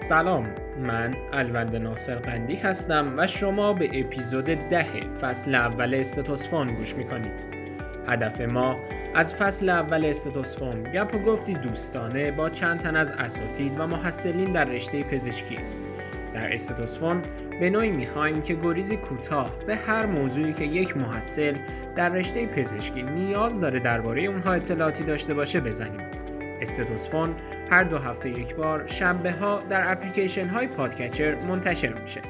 سلام من الوند ناصر قندی هستم و شما به اپیزود ده فصل اول استتوسفون گوش می‌کنید. هدف ما از فصل اول استتوسفون گپ و گفتی دوستانه با چند تن از اساتید و محصلین در رشته پزشکی. در استتوسفون به نوعی می‌خوایم که گریزی کوتاه به هر موضوعی که یک محصل در رشته پزشکی نیاز داره درباره اونها اطلاعاتی داشته باشه بزنیم. استتوسفون هر دو هفته یک بار شنبه ها در اپلیکیشن های پادکچر منتشر میشه.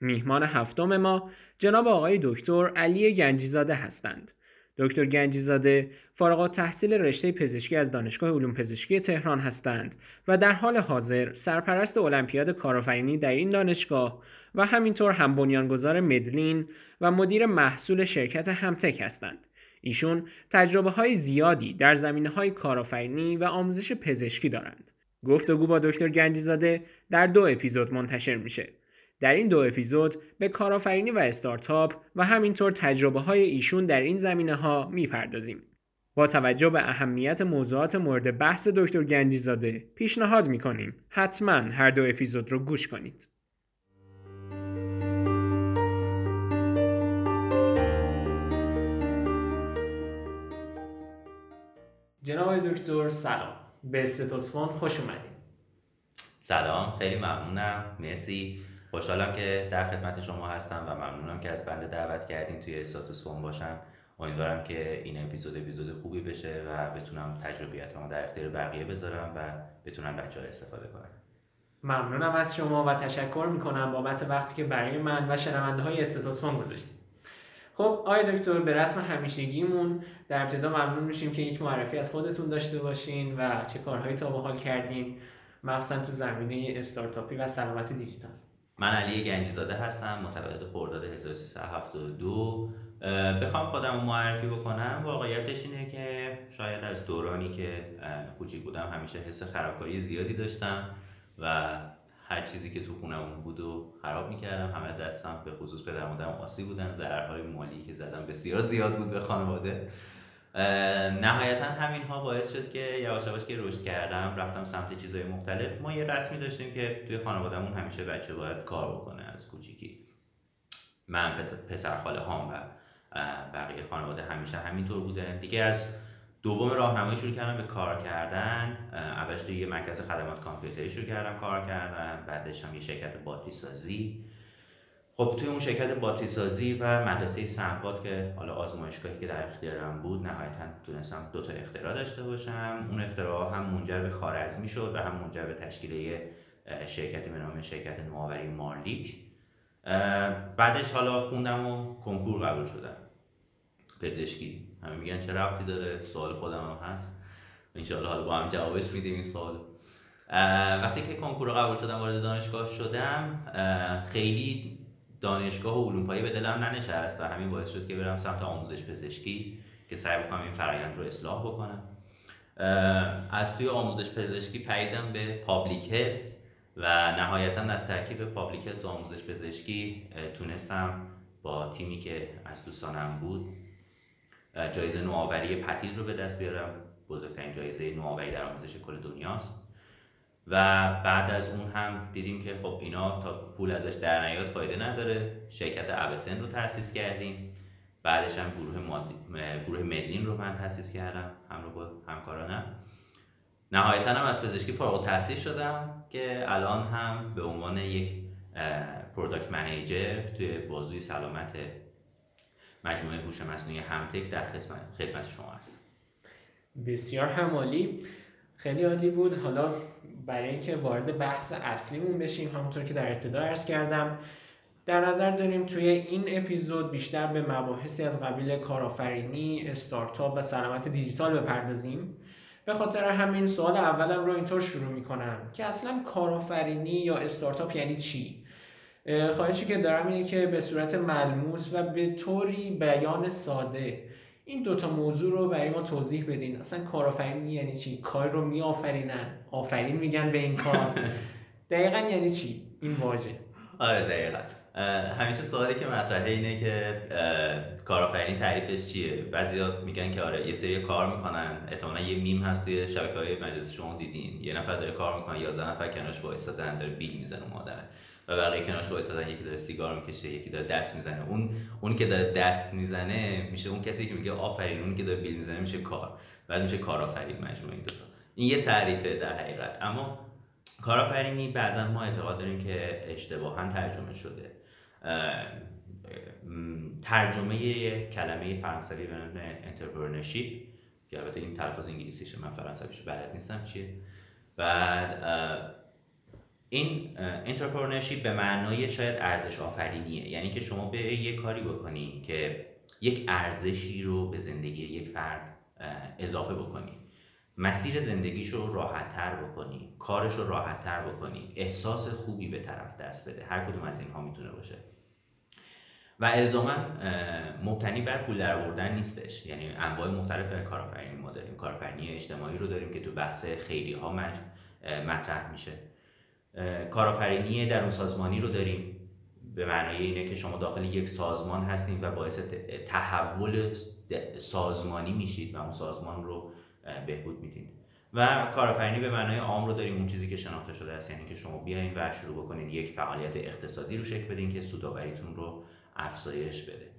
میهمان هفتم ما جناب آقای دکتر علی گنجیزاده هستند. دکتر گنجیزاده فارغ تحصیل رشته پزشکی از دانشگاه علوم پزشکی تهران هستند و در حال حاضر سرپرست المپیاد کارآفرینی در این دانشگاه و همینطور هم بنیانگذار مدلین و مدیر محصول شرکت همتک هستند. ایشون تجربه های زیادی در زمینه های کارآفرینی و آموزش پزشکی دارند. گفتگو با دکتر گنجیزاده در دو اپیزود منتشر میشه. در این دو اپیزود به کارآفرینی و استارتاپ و همینطور تجربه های ایشون در این زمینه ها می‌پردازیم. با توجه به اهمیت موضوعات مورد بحث دکتر گنجیزاده پیشنهاد می‌کنیم حتما هر دو اپیزود رو گوش کنید. جناب دکتر سلام. به استتوسفون خوش اومدید سلام خیلی ممنونم. مرسی. خوشحالم که در خدمت شما هستم و ممنونم که از بنده دعوت کردین توی استاتوسفون باشم. امیدوارم که این اپیزود اپیزود خوبی بشه و بتونم تجربیاتمو در اختیار بقیه بذارم و بتونم بچه ها استفاده کنم. ممنونم از شما و تشکر می‌کنم بابت وقتی که برای من و شنونده های استتوسفون گذاشتید خب آقای دکتر به رسم همیشگیمون در ابتدا ممنون میشیم که یک معرفی از خودتون داشته باشین و چه کارهایی تا به حال کردین مخصوصا تو زمینه استارتاپی و سلامت دیجیتال. من علی گنجیزاده هستم متولد خرداد 1372 بخوام خودم معرفی بکنم. واقعیتش اینه که شاید از دورانی که کوچیک بودم همیشه حس خرابکاری زیادی داشتم و هر چیزی که تو خونمون بود و خراب می‌کردم. همه دستم به خصوص پدر مادرم آسی بودن. ضررهای مالی که زدم بسیار زیاد بود به خانواده. نهایتا همین ها باعث شد که یواش یواش که رشد کردم رفتم سمت چیزهای مختلف. ما یه رسمی داشتیم که توی خانوادهمون همیشه بچه باید کار بکنه از کوچیکی. من پسر خاله هام و بقیه خانواده همیشه همینطور بودن. دیگه از دوم راهنمایی شروع کردم به کار کردن. اولش توی یه مرکز خدمات کامپیوتری شروع کردم کار کردن. بعدش هم یه شرکت باتری سازی خب توی اون شرکت باتری سازی و مدرسه سنباد که حالا آزمایشگاهی که در اختیارم بود نهایتا تونستم دو تا اختراع داشته باشم. اون اختراع هم منجر به خارزمی شد و هم منجر به تشکیل شرکتی به نام شرکت نوآوری مارلیک. بعدش حالا خوندم و کنکور قبول شدم. پزشکی. همه میگن چه ربطی داره؟ سوال خودم هم هست. انشاءالله حالا با هم جوابش میدیم این سوال. وقتی که کنکور قبول شدم وارد دانشگاه شدم خیلی دانشگاه و علوم به دلم ننشست و همین باعث شد که برم سمت آموزش پزشکی که سعی بکنم این فرایند رو اصلاح بکنم. از توی آموزش پزشکی پریدم به public health و نهایتا از ترکیب public health و آموزش پزشکی تونستم با تیمی که از دوستانم بود جایزه نوآوری پتیل رو به دست بیارم. بزرگترین جایزه نوآوری در آموزش کل دنیاست. و بعد از اون هم دیدیم که خب اینا تا پول ازش در نیاد فایده نداره. شرکت ابسن رو تأسیس کردیم. بعدش هم گروه, گروه مدلین رو من تأسیس کردم. همراه با همکارانم. نهایتا هم از پزشکی فارغ تحصیل شدم که الان هم به عنوان یک پروداکت منیجر توی بازوی سلامت مجموعه هوش مصنوعی همتک در خدمت شما هستم بسیار همالی خیلی عالی بود حالا برای اینکه وارد بحث اصلیمون بشیم همونطور که در ابتدا عرض کردم در نظر داریم توی این اپیزود بیشتر به مباحثی از قبیل کارآفرینی، استارتاپ و سلامت دیجیتال بپردازیم. به خاطر همین سوال اولم رو اینطور شروع می‌کنم که اصلا کارآفرینی یا استارتاپ یعنی چی؟ خواهشی که دارم اینه که به صورت ملموس و به طوری بیان ساده این دوتا موضوع رو برای ما توضیح بدین. اصلا کارآفرینی یعنی چی؟ کار رو میآفرینن. آفرین میگن به این کار. دقیقا یعنی چی؟ این واژه. آره دقیقا. همیشه سوالی که مطرحه اینه که کارآفرین تعریفش چیه؟ بعضیا میگن که آره یه سری کار می‌کنن. احتمالا یه میم هست توی شبکه های مجازی شما دیدین. یه نفر داره کار می‌کنه 11 نفر کنارش وایسادن داره بیل می‌زنه مادر. و بقیه کنارش وایسادن یکی داره سیگار می‌کشه یکی داره دست می‌زنه. اون اون که داره دست می‌زنه میشه اون کسی که میگه آفرین اون که داره بیل می‌زنه میشه کار. بعد میشه کارآفرین مجموعه این دو تا. این یه تعریفه در حقیقت. اما کارآفرینی بعضا ما اعتقاد داریم که اشتباها ترجمه شده. ترجمه کلمه فرانسوی به نام entrepreneurship که البته این تلفظ انگلیسیشه من فرانسویش بلد نیستم چیه. بعد این entrepreneurship به معنای شاید ارزش آفرینیه. یعنی که شما به یه کاری بکنی که یک ارزشی رو به زندگی یک فرد اضافه بکنی. مسیر زندگیش رو راحتتر بکنی کارش رو راحتتر بکنی احساس خوبی به طرف دست بده. هر کدوم از اینها می‌تونه باشه. و الزاما مبتنی بر پول آوردن نیستش. یعنی انواع مختلف کارآفرینی ما داریم. کارآفرینی اجتماعی رو داریم که تو بحث خیلی ها مطرح میشه. کارآفرینی درون سازمانی رو داریم. به معنای اینه که شما داخل یک سازمان هستید و باعث تحول سازمانی میشید و اون سازمان رو بهبود می‌دید و کارآفرینی به معنای عام رو داریم. اون چیزی که شناخته شده است یعنی که شما بیاین و شروع بکنید یک فعالیت اقتصادی رو شکل بدین که سوداوریتون رو افزایش بده.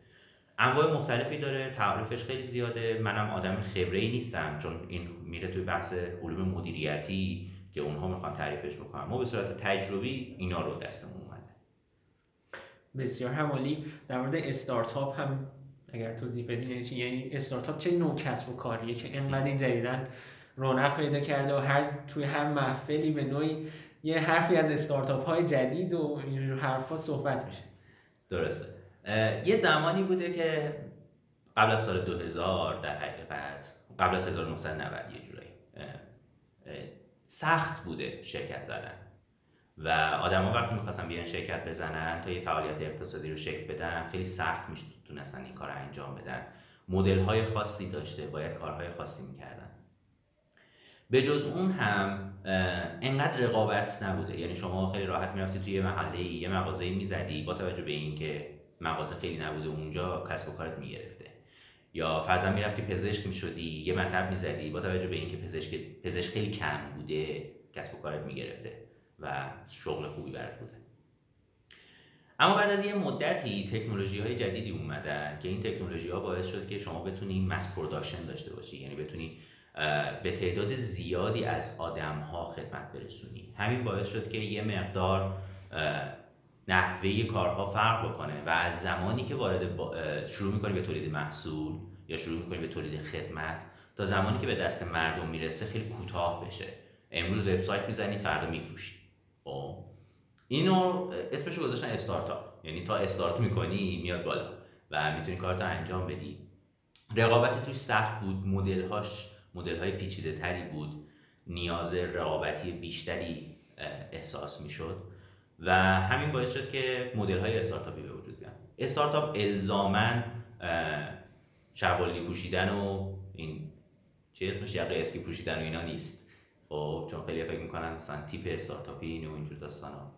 انواع مختلفی داره. تعریفش خیلی زیاده. منم آدم خبره ای نیستم چون این میره توی بحث علوم مدیریتی که اونها می‌خوان تعریفش بکنن. ما به صورت تجربی اینا رو دستمون اومده. بسیار همالی در مورد استارتاپ هم اگر توضیح بدین یعنی چی؟ یعنی استارتاپ چه نوع کسب و کاریه که انقدر این جدیدن رونق پیدا کرده و هر توی هر محفلی به نوعی یه حرفی از استارتاپ های جدید و اینجور حرفا صحبت میشه. درسته. یه زمانی بوده که قبل از سال 2000 در حقیقت قبل از 1990 یه جورایی. سخت بوده شرکت زدن. و آدما وقتی می‌خواستن بیان شرکت بزنن تا یه فعالیت اقتصادی رو شکل بدن خیلی سخت می‌تونستن این کار رو انجام بدن. مدل های خاصی داشته باید کارهای خاصی می‌کردن. به جز اون هم انقدر رقابت نبوده. یعنی شما خیلی راحت می‌رفتی توی یه محله یه مغازه می‌زدی با توجه به اینکه مغازه خیلی نبوده اونجا کسب و کارت می‌گرفته. یا فرضاً می‌رفتی پزشک می‌شدی یه مطب می‌زدی با توجه به اینکه پزشک پزشک خیلی کم بوده کسب و کارت می‌گرفته و شغل خوبی برات بوده. اما بعد از یه مدتی تکنولوژی های جدیدی اومدن که این تکنولوژی ها باعث شد که شما بتونی mass production داشته باشی یعنی بتونی به تعداد زیادی از آدم ها خدمت برسونی. همین باعث شد که یه مقدار نحوه کارها فرق بکنه و از زمانی که وارد شروع می‌کنی به تولید محصول یا شروع می‌کنی به تولید خدمت تا زمانی که به دست مردم می‌رسه خیلی کوتاه بشه. امروز وبسایت می‌زنی فردا میفروشی. خب؟ اینو اسمش گذاشتن استارتاپ. یعنی تا استارت می‌کنی میاد بالا و می‌تونی کارتو انجام بدی. رقابت توش سخت بود مدل هاش مدل های پیچیده تری بود. نیاز رقابتی بیشتری احساس می‌شد. و همین باعث شد که مدل های استارتاپی به وجود بیان. استارتاپ الزامن شوالی پوشیدن و این چه اسمش؟ یقه اسکی پوشیدن و اینا نیست. خب چون خیلی فکر می‌کنن مثلا تیپ استارتاپی اینو اینجور ها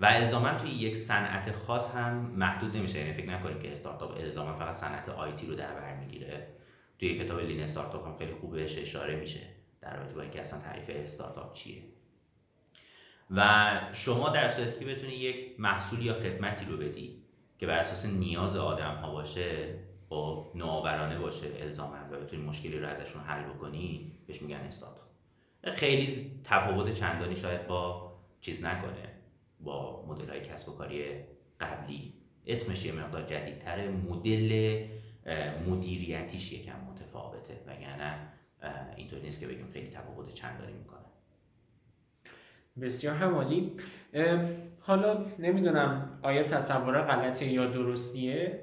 و الزاما توی یک صنعت خاص هم محدود نمیشه. یعنی فکر نکنیم که استارتاپ الزاما فقط صنعت آیتی رو در بر می‌گیره. توی کتاب لین استارتاپ هم خیلی خوب بهش اشاره میشه در رابطه با اینکه اصلا تعریف استارتاپ چیه. و شما در صورتی که بتونی یک محصول یا خدمتی رو بدی که بر اساس نیاز آدم ها باشه و خب نوآورانه باشه الزاما و بتونی مشکلی رو ازشون حل بکنی بهش میگن استارتاپ. خیلی تفاوت چندانی شاید با چیز نکنه با مدل های کسب و کاری قبلی. اسمش یه مقدار جدیدتره مدل مدیریتیش یکم متفاوته وگرنه اینطوری نیست که بگیم خیلی تفاوت چندانی می‌کنه. بسیار همالی حالا نمی‌دونم آیا تصور غلطه یا درستیه.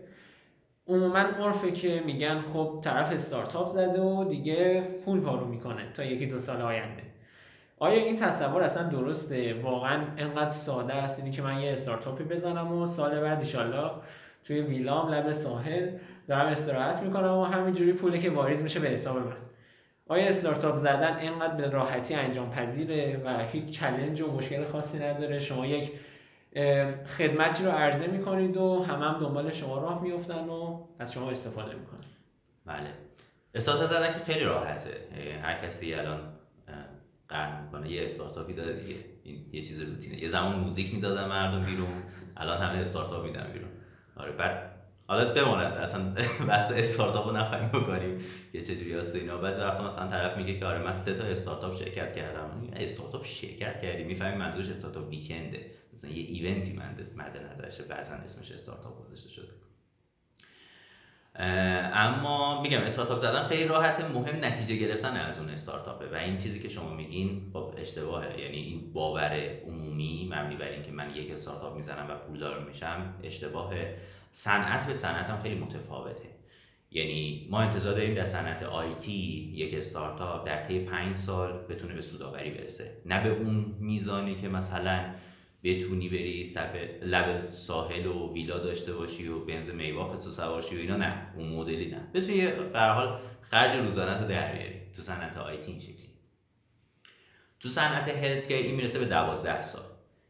عموما عرفه که میگن خب طرف استارتاپ زده و دیگه پول پارو می‌کنه تا یکی دو سال آینده. آیا این تصور اصلا درسته؟ واقعا انقدر ساده است اینی که من یه استارتاپی بزنم و سال بعد ایشالله توی ویلام لب ساحل دارم استراحت می‌کنم و همینجوری پولی که واریز میشه به حساب من. آیا استارتاپ زدن اینقدر به راحتی انجام پذیره و هیچ چلنج و مشکل خاصی نداره؟ شما یک خدمتی رو عرضه می‌کنید و همه هم دنبال شما راه میفتن و از شما استفاده می‌کنن. بله. استارتاپ زدن که خیلی راحته. هر کسی الان قرن می‌کنه. یه استارتاپی داره دیگه. این یه چیز روتینه. یه زمان موزیک می‌دادن مردم بیرون. الان همه استارتاپ میدن بیرون. آره بعد حالا بماند اصلا بحث استارتاپ رو نخواهیم بکنیم. که چجوری هست اینا. بعضی وقتا مثلا طرف میگه که آره من سه تا استارتاپ شرکت کردم. استارتاپ شرکت کردی؟ می‌فهمی منظورش استارتاپ ویکنده مثلا یه ایونتی مد نظرشه. بعضا اسمش استارتاپ گذاشته شده. اما میگم استارتاپ زدن خیلی راحت. مهم نتیجه گرفتن از اون استارتاپه. و این چیزی که شما میگین خب اشتباهه. یعنی این باور عمومی مبنی بر اینکه من یک استارتاپ می‌زنم و پولدار میشم اشتباهه. صنعت به صنعت هم خیلی متفاوته. یعنی ما انتظار داریم در صنعت آیتی یک استارتاپ در طی پنج سال بتونه به سوداوری برسه. نه به اون میزانی که مثلا بتونی بری لب ساحل و ویلا داشته باشی و بنز میواخت تو سوارشی و اینا نه. اون مدلی نه. بتونی به حال خرج روزانه رو در بیاری تو صنعت آیتی این شکلی. تو صنعت هلت این می‌رسه به دوازده سال.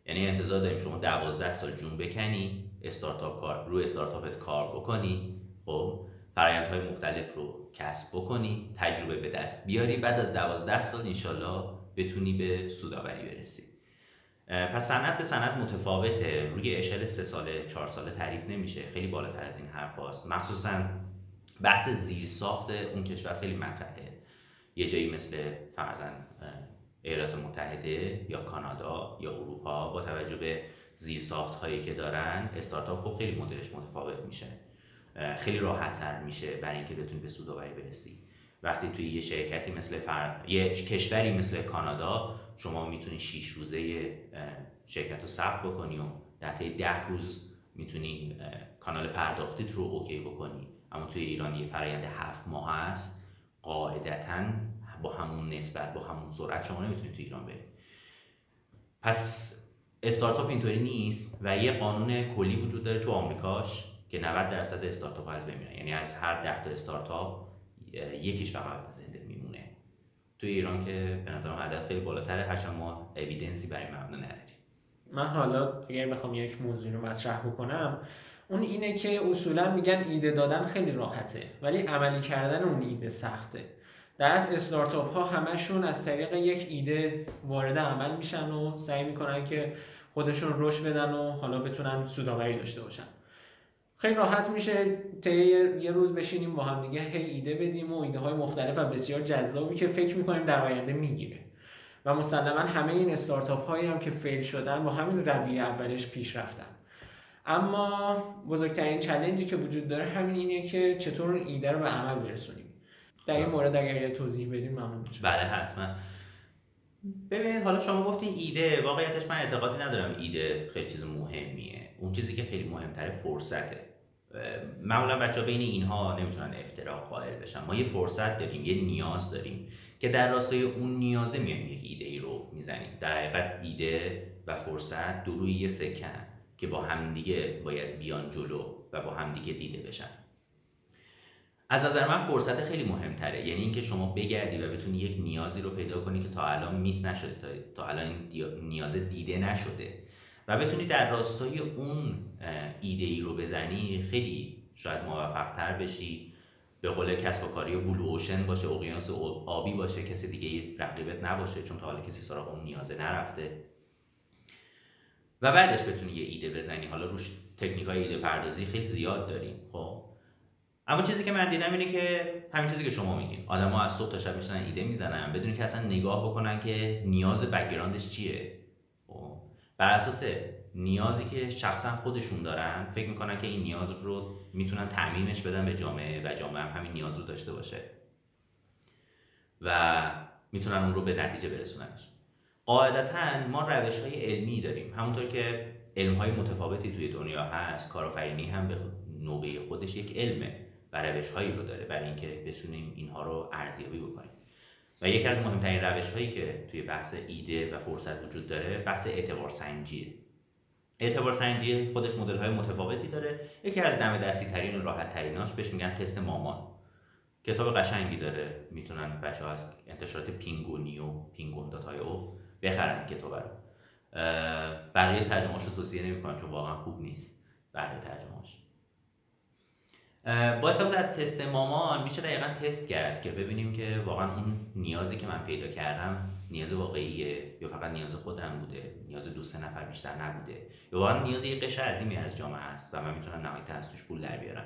یعنی انتظار داریم شما دوازده سال جون بکنی. استارتاپ کار رو استارتاپت کار بکنی خب؟ فرایندهای مختلف رو کسب بکنی تجربه به دست بیاری بعد از دوازده سال انشالله بتونی به سوداوری برسی. پس صنعت به صنعت متفاوته. روی اشل سه ساله چهار ساله تعریف نمیشه. خیلی بالاتر از این حرف هاست. مخصوصا بحث زیر ساخت اون کشور خیلی مطرحه. یه جایی مثل فرزن ایالات متحده یا کانادا یا اروپا با توجه به زیر ساخت هایی که دارن استارتاپ خب خیلی مدلش متفاوت میشه. خیلی راحت تر میشه برای اینکه بتونی به سوداوری برسی. وقتی توی یه شرکتی مثل فر... یه کشوری مثل کانادا شما می‌تونی 6 روزه شرکت رو ثبت بکنی و در طی ده روز می‌تونی کانال پرداختیت رو اوکی بکنی. اما توی ایران یه فرایند هفت ماه هست قاعدتا با همون نسبت با همون سرعت شما نمی‌تونی توی ایران بری. پس استارتاپ اینطوری نیست و یه قانون کلی وجود داره تو آمریکاش که 90 درصد استارتاپ از بمیرن یعنی از هر 10 تا استارتاپ یکیش فقط زنده میمونه. تو ایران که به نظرم عدد خیلی بالاتره هرچند ما اویدنسی برای مبنا نداریم. من حالا اگر بخوام یک موضوع رو مطرح بکنم اون اینه که اصولا میگن ایده دادن خیلی راحته ولی عملی کردن اون ایده سخته. در از استارتاپ ها همشون از طریق یک ایده وارد عمل میشن و سعی می‌کنن که خودشون رشد بدن و حالا بتونن سوداوری داشته باشن. خیلی راحت میشه طی یه روز بشینیم با هم دیگه هی ایده بدیم و ایده های مختلف و بسیار جذابی که فکر می‌کنیم در آینده می‌گیره. و مسلما همه این استارتاپ هایی هم که فیل شدن با همین رویه اولش پیش رفتن. اما بزرگترین چلنجی که وجود داره همین اینه که چطور ایده رو به عمل برسونیم. در این مورد اگر یه توضیح بدیم ممنون میشم. بله حتما. ببینید حالا شما گفتین ایده. واقعیتش من اعتقادی ندارم ایده خیلی چیز مهمیه. اون چیزی که خیلی مهمتره فرصته. معمولا بچه ها بین اینها نمی‌تونن افتراق قائل بشن. ما یه فرصت داریم یه نیاز داریم که در راستای اون نیازه میایم یک ایده ای رو می‌زنیم. در حقیقت ایده و فرصت دو روی یه سکن که با همدیگه باید بیان جلو و با همدیگه دیده بشن. از نظر من فرصت خیلی مهمتره. یعنی اینکه شما بگردی و بتونی یک نیازی رو پیدا کنی که تا الان میت نشده تا, الان نیاز دیده نشده. و بتونی در راستای اون ایده ای رو بزنی خیلی شاید موفق تر بشی. به قول کسب و کاری بلو اوشن باشه اقیانوس آبی باشه کسی دیگه رقیبت نباشه چون تا حالا کسی سراغ اون نیازه نرفته. و بعدش بتونی یه ایده بزنی. حالا روش تکنیک های ایده پردازی خیلی زیاد داریم خب؟ اما چیزی که من دیدم اینه که همین چیزی که شما میگین. آدما از صبح تا شب میشنن ایده می‌زنن بدون که اصلا نگاه بکنن که نیاز background ش چیه. خب. بر اساس نیازی که شخصا خودشون دارن فکر می‌کنن که این نیاز رو می‌تونن تعمیمش بدن به جامعه و جامعه هم همین نیاز رو داشته باشه. و می‌تونن اون رو به نتیجه برسوننش. قاعدتا ما روش های علمی داریم. همونطور که علم های متفاوتی توی دنیا هست. کارآفرینی هم به نوبه خودش یک علمه. و روش هایی رو داره برای اینکه بتونیم اینها رو ارزیابی بکنیم. و یکی از مهمترین روش هایی که توی بحث ایده و فرصت وجود داره بحث اعتبار سنجیه. اعتبار سنجی خودش مدل های متفاوتی داره. یکی از دم دستی ترین و راحت تریناش بهش میگن تست مامان. کتاب قشنگی داره. می‌تونن بچه از انتشارات پینگونی و پینگون او بخرن کتاب رو. بقیه ترجمه‌اش رو توصیه نمی‌کنم چون واقعا خوب نیست. بقیه ترجمه‌اش با استفاده از تست مامان میشه دقیقا تست کرد که ببینیم که واقعا اون نیازی که من پیدا کردم نیاز واقعیه یا فقط نیاز خودم بوده نیاز دو سه نفر بیشتر نبوده. یا واقعا نیاز یه قشر عظیمی از جامعه است و من می‌تونم نهایتا از توش پول در بیارم.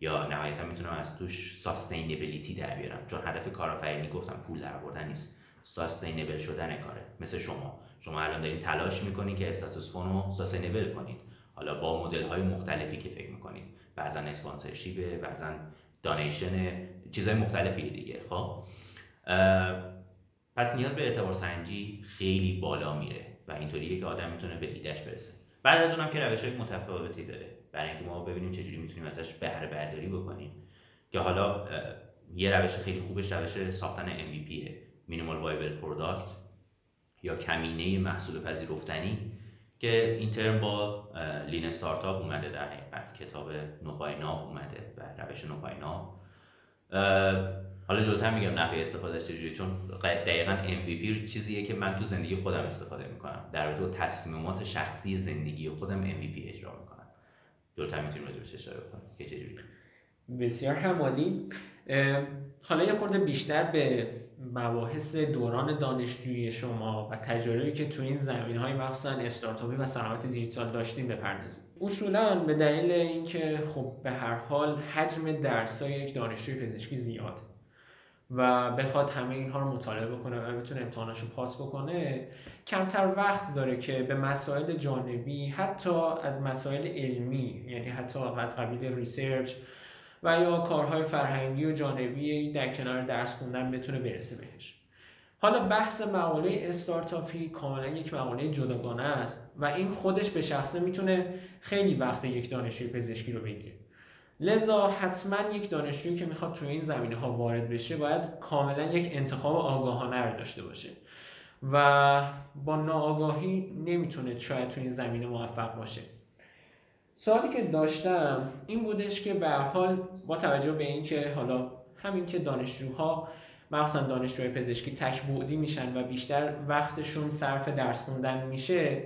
یا نهایتا می‌تونم از توش ساستینبیلیتی در بیارم. چون هدف کارآفرینی گفتم پول در آوردن نیست. ساستینبل شدن کاره. مثل شما. شما الان دارین تلاش می‌کنید که استاتوس فون رو ساستینبل کنید. حالا با مدل های مختلفی که فکر می‌کنید. بعضا sponsorship بعضا donation چیزهای مختلفی دیگه خب؟ پس نیاز به اعتبار سنجی خیلی بالا میره و اینطوریه که آدم می‌تونه به ایدهش برسه. بعد از اونم که روش های متفاوتی داره برای اینکه ما ببینیم چجوری می‌تونیم ازش بهره برداری بکنیم که حالا یه روش خیلی خوبش روش ساختن MVP minimal viable product یا کمینه محصول پذیرفتنی. که این ترم با لین استارتاپ اومده در حقیقت کتاب نوباینا اومده و روش نوباینا حالا جلوتر میگم نحوه استفاده چجوریه چون دقیقا MVP چیزیه که من تو زندگی خودم استفاده می‌کنم. در تو تصمیمات شخصی زندگی خودم MVP اجرا می‌کنم. جلوتر می‌تونیم راجبش اشاره بکنیم که چجوری بسیار همالی. حالا یه خورده بیشتر به مباحث دوران دانشجویی شما و تجربه‌ای که تو این زمین های مخصوصا استارتاپی و صنعت دیجیتال داشتیم بپردازیم. اصولا به دلیل اینکه خب به هر حال حجم درس های یک دانشجوی پزشکی زیاده و بخواد همه اینها رو مطالعه بکنه و بتونه امتحاناشو پاس بکنه کمتر وقت داره که به مسائل جانبی حتی از مسائل علمی یعنی حتی از قبیل research و یا کارهای فرهنگی و جانبی در کنار درس خوندن بتونه برسه بهش. حالا بحث مقاله استارتاپی کاملا یک مقاله جداگانه است و این خودش به شخصه می‌تونه خیلی وقت یک دانشجوی پزشکی رو بگیره. لذا حتما یک دانشجویی که می‌خواد توی این زمینه ها وارد بشه باید کاملا یک انتخاب آگاهانه رو داشته باشه. و با ناآگاهی نمی‌تونه شاید توی این زمینه موفق باشه. سوالی که داشتم این بودش که به حال با توجه به اینکه حالا همین که دانشجوها مخصوصا دانشجوی پزشکی تک بعدی میشن و بیشتر وقتشون صرف درس خوندن میشه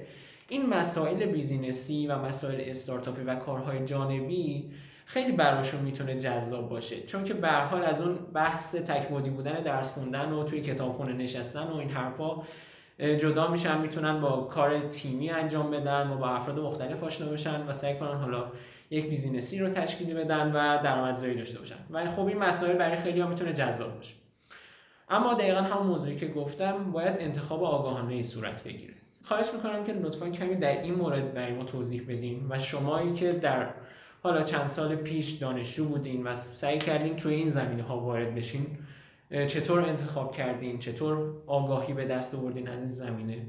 این مسائل بیزینسی و مسائل استارتاپی و کارهای جانبی خیلی براشون می‌تونه جذاب باشه. چون که به حال از اون بحث تکمودی بودن درس خوندن و توی کتابخونه نشستن و این حرفا جدا میشن می‌تونن با کار تیمی انجام بدن و با افراد مختلف آشنا بشن و سعی کنن حالا یک بیزینسی رو تشکیل بدن و درآمدزایی داشته باشن. و خب این مسائل برای خیلی ها می‌تونه جذاب باشه. اما دقیقا همون موضوعی که گفتم باید انتخاب آگاهانه ای صورت بگیره. خواهش می‌کنم که لطفا کمی در این مورد برای ما توضیح بدین و شمایی که در حالا چند سال پیش دانشجو بودین و سعی کردین توی این زمینه ها وارد بشین چطور انتخاب کردین؟ چطور آگاهی به دست آوردین از این زمینه؟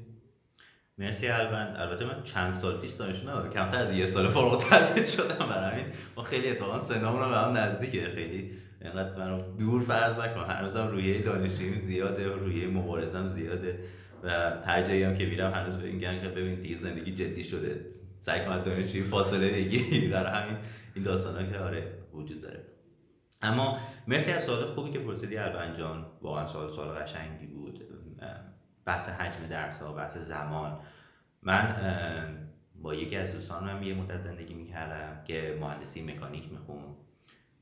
مرسی البند البته من چند سال پیش دانشجو نبودم کمتر از یه سال فارغ التحصیل شدم برای همین. ما خیلی اتفاقا سنمون رو به هم نزدیکه. خیلی اینقدر من دور فرض نکن. هر روزم رویه دانشجویی زیاده و رویه مبارزم زیاده و ترجیحی هم که میرم هنوز به این که ببین دیگه زندگی جدی شده. سعی کن دانشجوی فاصله بگیری. در همین این داستانا که آره وجود داره. اما مرسی از سوال خوبی که پرسیدی البن جان واقعا سوال سوال قشنگی بود. بحث حجم درس ها بحث زمان. من با یکی از دوستانم یه مدت زندگی می‌کردم که مهندسی مکانیک میخون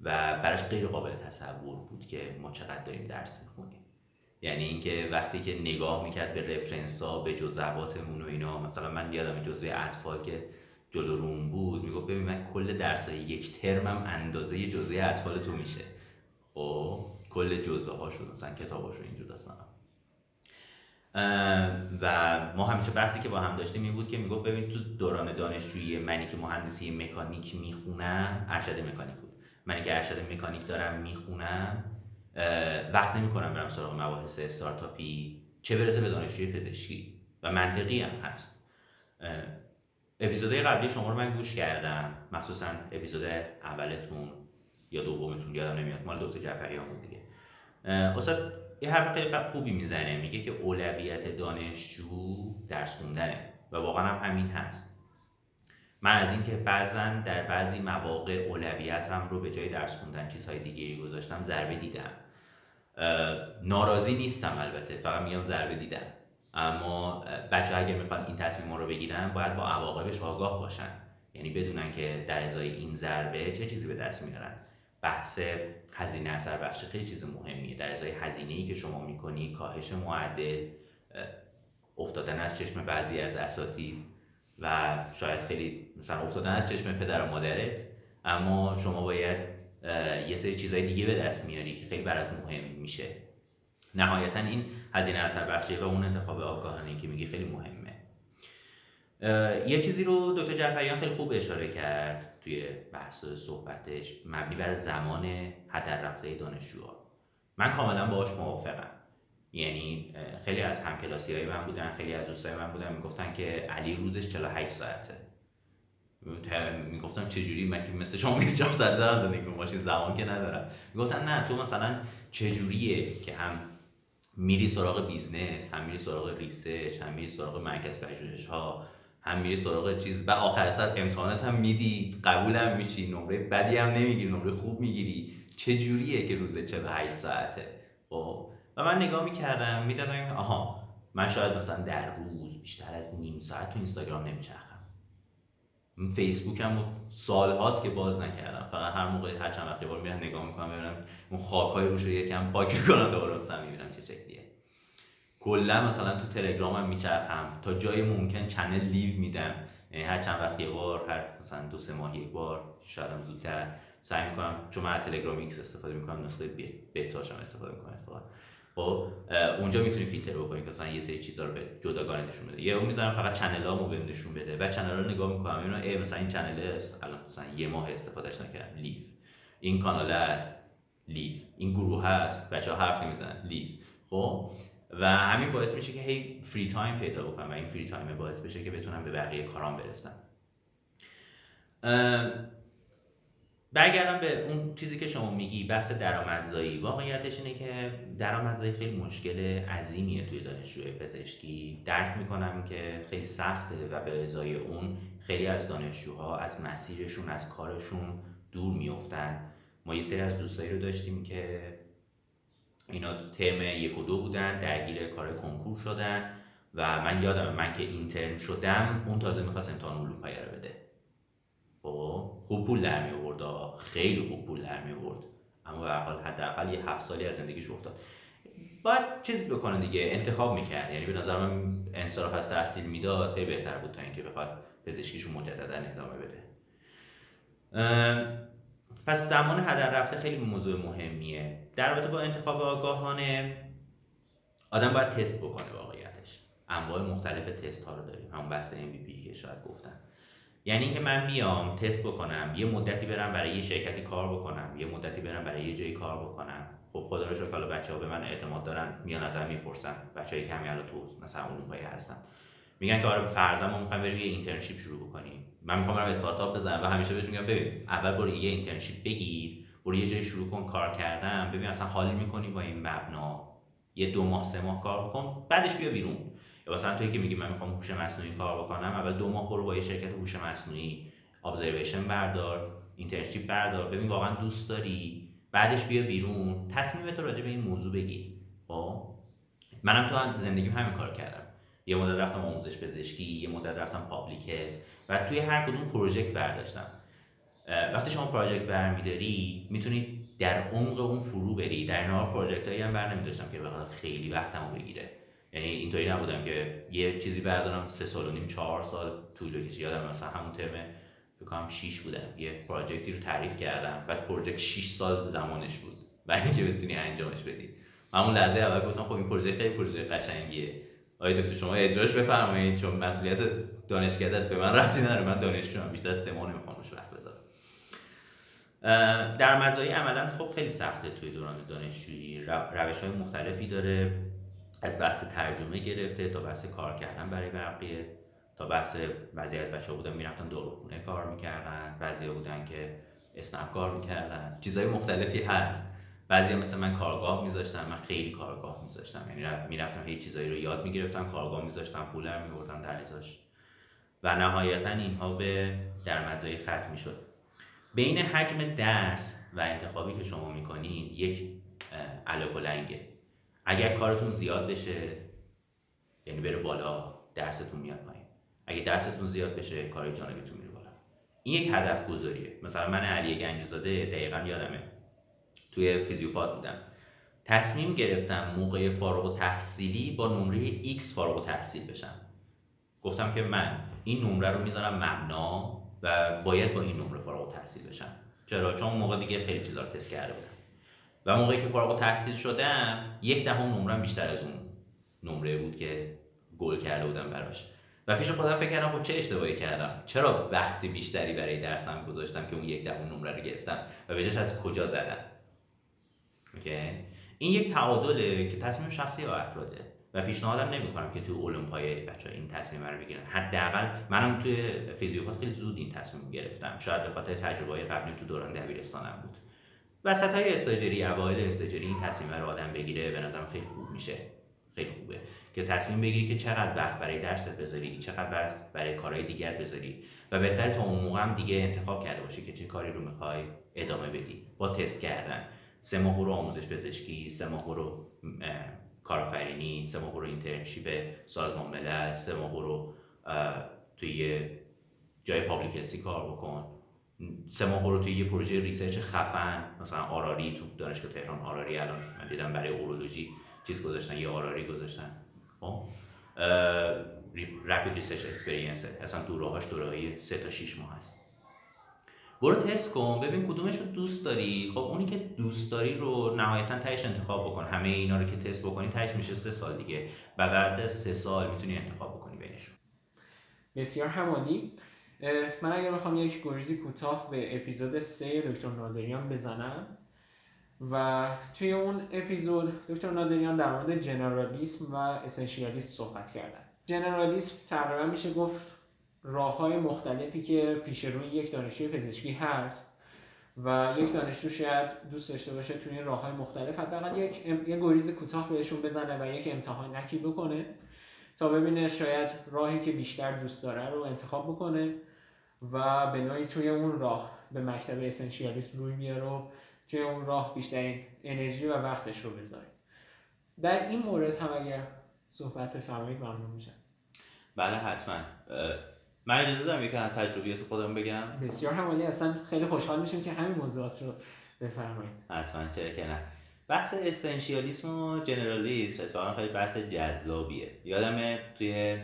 و براش غیر قابل تصور بود که ما چقدر داریم درس می‌خونیم. یعنی اینکه وقتی که نگاه می‌کرد به رفرنس ها به جزواتمون و اینا مثلا من یادم جزوه اطفال که جلو روم بود می‌گفت ببین من کل درس های یک ترمم اندازه جزوه اطفال تو میشه. خب کل جزوه هاشون مثلا کتاباشون اینجور داستان و ما همیشه بحثی که با هم داشتیم این بود که می‌گفت ببین تو دوران دانشجویی منی که مهندسی مکانیک می‌خونم ارشد مکانیک بود. منی که ارشد مکانیک دارم می‌خونم وقت نمی‌کنم برم سراغ مباحث استارتاپی چه برسه به دانشجوی پزشکی. و منطقی هم هست. اپیزودهای قبلی شما رو من گوش کردم. مخصوصا اپیزود اولتون یا دومتون یادم نمیاد. مال دکتر جعفریان بود دیگه. استاد یه حرف خیلی خوبی می‌زنه. میگه که اولویت دانشجو درس خوندنه و واقعا هم همین هست. من از اینکه بعضا در بعضی مواقع اولویت هم رو به جای درس خوندن چیزهای دیگه گذاشتم ضربه دیدم. ناراضی نیستم البته. فقط میگم ضربه دیدم. اما بچه اگر می‌خوان این تصمیم رو بگیرن باید با عواقبش آگاه باشن. یعنی بدونن که در ازای این ضربه چه چیزی به دست میارن. بحث هزینه اثر بخش خیلی چیز مهمیه. در ازای هزینه ای که شما می‌کنی کاهش معدل افتادن از چشم بعضی از اساتید و شاید خیلی مثلا افتادن از چشم پدر و مادرت اما شما باید یه سری چیزهای دیگه به دست میاری که خیلی برات مهم میشه. نهایتا این هزینه اثر بخشی و اون انتخاب آگاهانه که میگی خیلی مهمه. یه چیزی رو دکتر جعفریان خیلی خوب اشاره کرد توی بحث صحبتش مبنی بر زمان هدر رفته دانشجوها. من کاملا باهاش موافقم. یعنی خیلی از همکلاسی های من بودن خیلی از دوستای من بودن می‌گفتن که علی روزش 48 ساعته. می‌گفتم چجوری؟ من که مثل شما 24 ساعت دارم زندگی ماشین زمان که ندارم. می‌گفتن نه تو مثلا چجوریه که هم میری سراغ business هم میری سراغ research هم میری سراغ مرکز پژوهش ها هم میری سراغ چیز. و آخر سر امتحانات هم میدی قبول هم میشی نمره بدی هم نمی‌گیری نمره خوب می‌گیری. چجوریه که روز 48 ساعته؟ خب. و من نگاه می‌کردم می‌دادم آها من شاید مثلا در روز بیشتر از نیم ساعت تو اینستاگرام نمیچرخم. فیسبوک هم سال هاست که باز نکردم. فقط هر موقع هر چند وقت بار میرم نگاه می‌کنم ببینم اون خاک های روش رو یکم پاک می‌کنم دوباره مثلا می‌بینم چه شکلیه. کلا مثلا تو تلگرامم میچرخم. تا جای ممکن channel leave میدم. یعنی هر چند وقت یه بار هر مثلا دو سه ماه یک بار شاید زودتر. سعی می‌کنم چون من تلگرام ایکس استفاده می‌کنم نسخه بتاشم استفاده می‌کنم اتفاقا. خب اونجا می‌تونی فیلتر بکنی که مثلا یه سری چیزا رو به جداگانه نشون بده. اون می‌ذارم فقط channel هامو بهم نشون بده. بعد channel رو نگاه می‌کنم می‌بینم ای مثلا این channel است. الان مثلا یه ماه استفادهش نکردم. leave. این کانال است. leave. این گروه هست. بچه ها حرف نمی‌زنن. leave. خب؟ و همین باعث میشه که هی free time پیدا بکنم و این free time باعث بشه که بتونم به بقیه کارام برسم. برگردم به اون چیزی که شما میگی بحث درآمدزایی. واقعیتش اینه که درآمدزایی خیلی مشکل عظیمیه توی دانشجوی پزشکی. درک می‌کنم که خیلی سخته و به ازای اون خیلی از دانشجوها از مسیرشون از کارشون دور میفتن ما یه سری از دوستایی رو داشتیم که اینا ترم یک و دو بودن درگیر کار کنکور شدن و من یادم من که اینترن شدم اون تازه می‌خواست امتحان علوم رو بده. خب خوب پول در آورد خیلی خوب پول در می آورد اما به حال حداقل یه هفت سالی از زندگیش افتاد. باید چیزی بکنه دیگه انتخاب می‌کرد. یعنی به نظر من انصراف از تحصیل می‌داد خیلی بهتر بود تا اینکه بخواد پزشکیشو مجددا ادامه بده. پس زمان هدر رفته خیلی موضوع مهمیه. در رابطه با انتخاب آگاهانه آدم باید تست بکنه واقعیتش. انواع مختلف تست ها رو داریم. همون بحث MVP که شاید گفتن یعنی اینکه من بیام تست بکنم یه مدتی برم برای یه شرکتی کار بکنم یه مدتی برم برای یه جایی کار بکنم. خب خدا رو شکر بچه ها به من اعتماد دارن میان ازم می‌پرسن. بچه های کمی الان تو مثلا اروپایی هستن. میگن که آره فرضاً ما می‌خوایم بریم یه internship شروع بکنیم. من می‌خوام برم استارتاپ بزنم و همیشه بهش میگم ببین اول برو یه internship بگیر برو یه جایی شروع کن کار کردن. ببین اصلا حال می‌کنی با این مبنا؟ یه دو ماه سه ماه کار بکن بعدش بیا بیرون. یا مثلا توی که میگی من می‌خوام هوش مصنوعی کار بکنم اول دو ماه برو با یه شرکت هوش مصنوعی observation بردار internship بردار. ببین واقعا دوست داری بعدش بیا بیرون. تصمیم تو راجع به این موضوع بگیر. خب؟ منم تو زندگیم همین کار کردم. یه مدت رفتم آموزش پزشکی یه مدت رفتم public health و توی هر کدوم project برداشتم. وقتی شما project برمیداری می‌تونی در عمق اون فرو بری. در نهایت project هایی هم بر نمیداشتم که بخواد خیلی وقتمو بگیره. یعنی اینطوری نبودم که یه چیزی بردارم سه سال و نیم چهار سال طول بکشه یادم مثلا همون ترم فکر کنم 6 بودم. یه project ی رو تعریف کردم. بعد project 6 سال زمانش بود. برای اینکه بتونی انجامش بدی. همون لحظه اول گفتم خب این پروژه خیلی پروژه قشنگیه. آقای دکتر شما اجراش بفرمایید؟ چون مسئولیت دانشکده است. به من ربطی نداره. من دانشجوام بیشتر سه ماه نمی‌خوام روش وقت بذارم. در مزایای عملا خب خیلی سخته توی دوران دانشجویی. روش های مختلفی داره. از بحث ترجمه گرفته تا بحث کار کردن برای بقیه تا بحث بعضی از بچه ها بودن می‌رفتن داروخونه کار می‌کردن بعضی بودن که اسنپ کار می‌کردن. چیزهای مختلفی هست. بعضی مثل من کارگاه میذاشتم من خیلی کارگاه میذاشتم. یعنی می‌رفتم هیچ چیزایی رو یاد می‌گرفتم کارگاه میذاشتم در میبردم در ازاش و نهایتا اینها به در مزای ختم می‌شد. بین حجم درس و انتخابی که شما می‌کنید یک علاقه لنگه اگر کارتون زیاد بشه یعنی بره بالا درستون میاد پایین. اگه درستون زیاد بشه کار جانبیتون میره بالا. این یک هدف گذاریه. مثلا من علی گنجزاده دقیقا یادمه. توی فیزیوپات بودم. تصمیم گرفتم موقع فارغ تحصیلی با نمره X فارغ تحصیل بشم. گفتم که من این نمره رو می‌ذارم مبنا و باید با این نمره فارغ تحصیل بشم. چرا؟ چون موقع دیگه خیلی چیزا رو تست کرده بودم. و موقعی که فارغ تحصیل شدم یک دهم نمره بیشتر از اون نمره بود که گل کرده بودم براش. و پیش خودم فکر کردم خب چه اشتباهی کردم؟ چرا وقت بیشتری برای درسم گذاشتم که اون یک دهم نمره رو گرفتم و بهش از کجا زدم؟ اوکی؟ این یک تعادله که تصمیم شخصی و افراده و پیشنهادم نمی‌کنم که تو المپای بچه این تصمیم رو بگیرن. حداقل منم توی فیزیوپات خیلی زود این تصمیم گرفتم. شاید به خاطر تجربه قبلی تو دوران دبیرستانم بود. وسط های استاجری اوایل استاجری این تصمیم رو آدم بگیره به نظرم خیلی خوب میشه. خیلی خوبه. که تصمیم بگیری که چقدر وقت برای درست بذاری چقدر وقت برای کارهای دیگر بذاری. و بهتر تا اون موقع هم دیگه انتخاب کرده باشی که چه کاری رو می‌خوای ادامه بدی. با تست کردن. سه ماه رو آموزش پزشکی سه ماه رو کارآفرینی سه ماه رو internship سازمان ملل سه ماه رو توی جای public کار بکن. سه ماه رو توی یه پروژه research خفن مثلا آراری تو دانشگاه تهران آراری الان من دیدم برای اورولوژی چیز گذاشتن یه RRE گذاشتن. خب؟ Rapid Research Experience اصلا دوره دوره های سه تا 6 ماه هست. برو تست کن ببین کدومش رو دوست داری. خب اونی که دوست داری رو نهایتا تهش انتخاب بکن. همه اینا رو که تست بکنی تهش میشه سه سال دیگه. و بعد از سه سال می‌تونی انتخاب بکنی بینشون. بسیار هم عالی من اگر بخوام یک گریزی کوتاه به اپیزود سه دکتر نادریان بزنم و توی اون اپیزود دکتر نادریان در مورد جنرالیسم و اسنشیالیسم صحبت کردن. جنرالیسم تقریبا میشه گفت راه های مختلفی که پیش روی یک دانشجوی پزشکی هست و یک دانشجو شاید دوست داشته باشه توی این راه های مختلف حداقل یک یک گریز کوتاه بهشون بزنه و یک امتحان نکی بکنه تا ببینه شاید راهی که بیشتر دوست داره رو انتخاب بکنه. و به نوعی توی اون راه به مکتب اسنشیالیسم روی میاره و توی اون راه بیشترین انرژی و وقتش رو بذاره. در این مورد هم اگر صحبت بفرمایید ممنون میشم. بله حتما. من اجازه دارم یکی از تجربیات خودم بگم؟ بسیار همالی اصلا خیلی خوشحال میشیم که همین موضوعات رو بفرمایید. حتما چرا که نه. بحث استنشیالیسم و جنرالیسم اتفاقا خیلی بحث جذابیه. یادمه توی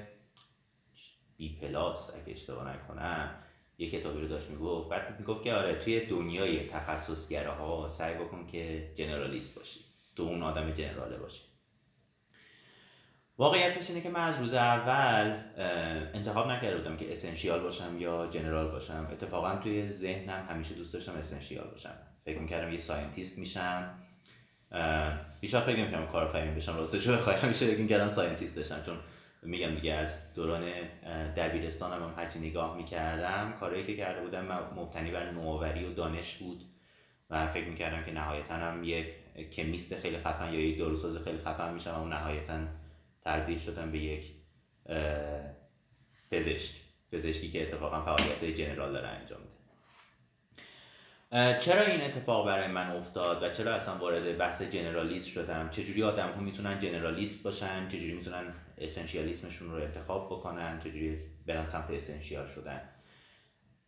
بی پلاس اگه اشتباه نکنم یه کتابی رو داشت می‌گفت. بعد می‌گفت که آره توی دنیای تخصص‌گراها سعی بکن که generalist باشی تو اون آدم general ه باشی. واقعیتش اینه که من از روز اول انتخاب نکرده بودم که essential باشم یا general باشم. اتفاقا توی ذهنم همیشه دوست داشتم essential باشم. فکر می‌کردم یه scientist میشم. بیشتر فکر نمی‌کنم کارآفرین بشم. راستش رو بخوای همیشه فکر می‌کردم scientist بشم. چون میگم دیگه از دوران دبیرستانم هم هرچی نگاه می‌کردم کارهایی که کرده بودم مبتنی بر نوآوری و دانش بود و فکر می‌کردم که نهایتا هم یک کمیست خیلی خفن یا یک داروساز خیلی خفن میشم و نهایتا تبدیل شدم به یک پزشک. پزشکی که اتفاقا فعالیت های جنرال داره انجام میده. چرا این اتفاق برای من افتاد و چرا اصلا وارد بحث جنرالیست شدم؟ چجوری آدم ها می‌تونن جنرالیست باشن؟ چجوری می‌تونن اسنشیالیسمشون رو انتخاب بکنن چجوری برن سمت اسنشیال شدن.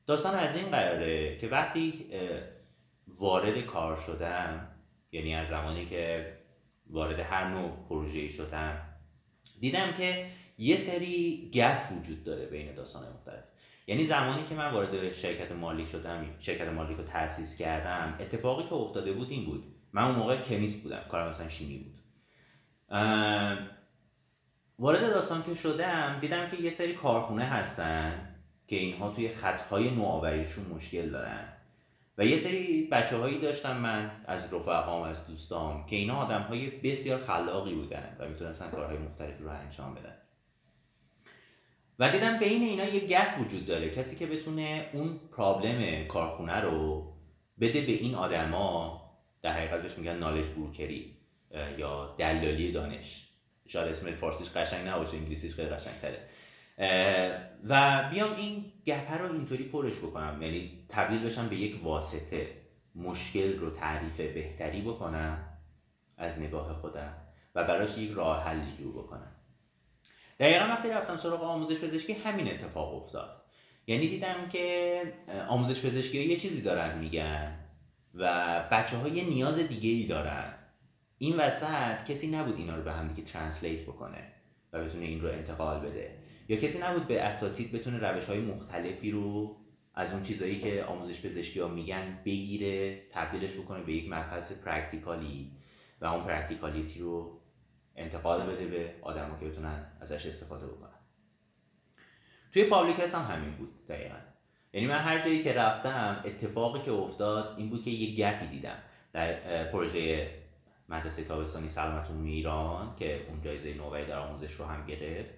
داستان از این قراره که وقتی وارد کار شدم یعنی از زمانی که وارد هر نوع پروژه‌ای شدم دیدم که یه سری گپ وجود داره بین داستان مختلف. یعنی زمانی که من وارد شرکت مالی شدم شرکت مالی رو تأسیس کردم اتفاقی که افتاده بود این بود. من اون موقع کمیست بودم کارم مثلا شیمی بود. وارد داستان که شدم دیدم که یه سری کارخونه هستن که اینها توی خطهای نوآوریشون مشکل دارن. و یه سری بچه هایی داشتم من از رفقام از دوستام که اینا آدم های بسیار خلاقی بودن و می‌تونستن کارهای مختلفی رو انجام بدن. و دیدم بین اینا یه گپ وجود داره. کسی که بتونه اون پرابلم کارخونه رو بده به این آدما در حقیقت بهش میگن نالج بروکری یا دلالی دانش. شاید اسم فارسیش قشنگ نباشه انگلیسیش خیلی قشنگ تره و بیام این گپه رو اینطوری پرش بکنم. یعنی تبدیل بشم به یک واسطه. مشکل رو تعریف بهتری بکنم از نگاه خودم و براش یک راه حلی جور بکنم. دقیقا وقتی رفتم سراغ آموزش پزشکی همین اتفاق افتاد. یعنی دیدم که آموزش پزشکی یه چیزی دارن میگن و بچه ها یه نیاز دیگه ای دارن. این وسط کسی نبود اینا رو به هم دیگه translate بکنه و بتونه این رو انتقال بده. یا کسی نبود به اساتید بتونه روش های مختلفی رو از اون چیزایی که آموزش پزشکی ها میگن بگیره تبدیلش بکنه به یک مبحث practical ی و اون practicality رو انتقال بده به آدما که بتونن ازش استفاده بکنن. توی public هم همین بود دقیقا. یعنی من هر جایی که رفتم اتفاقی که افتاد این بود که یه گپی دیدم در پروژه مدرسه تابستانی سلامت ایران که اون جایزه نوبل در آموزش رو هم گرفت.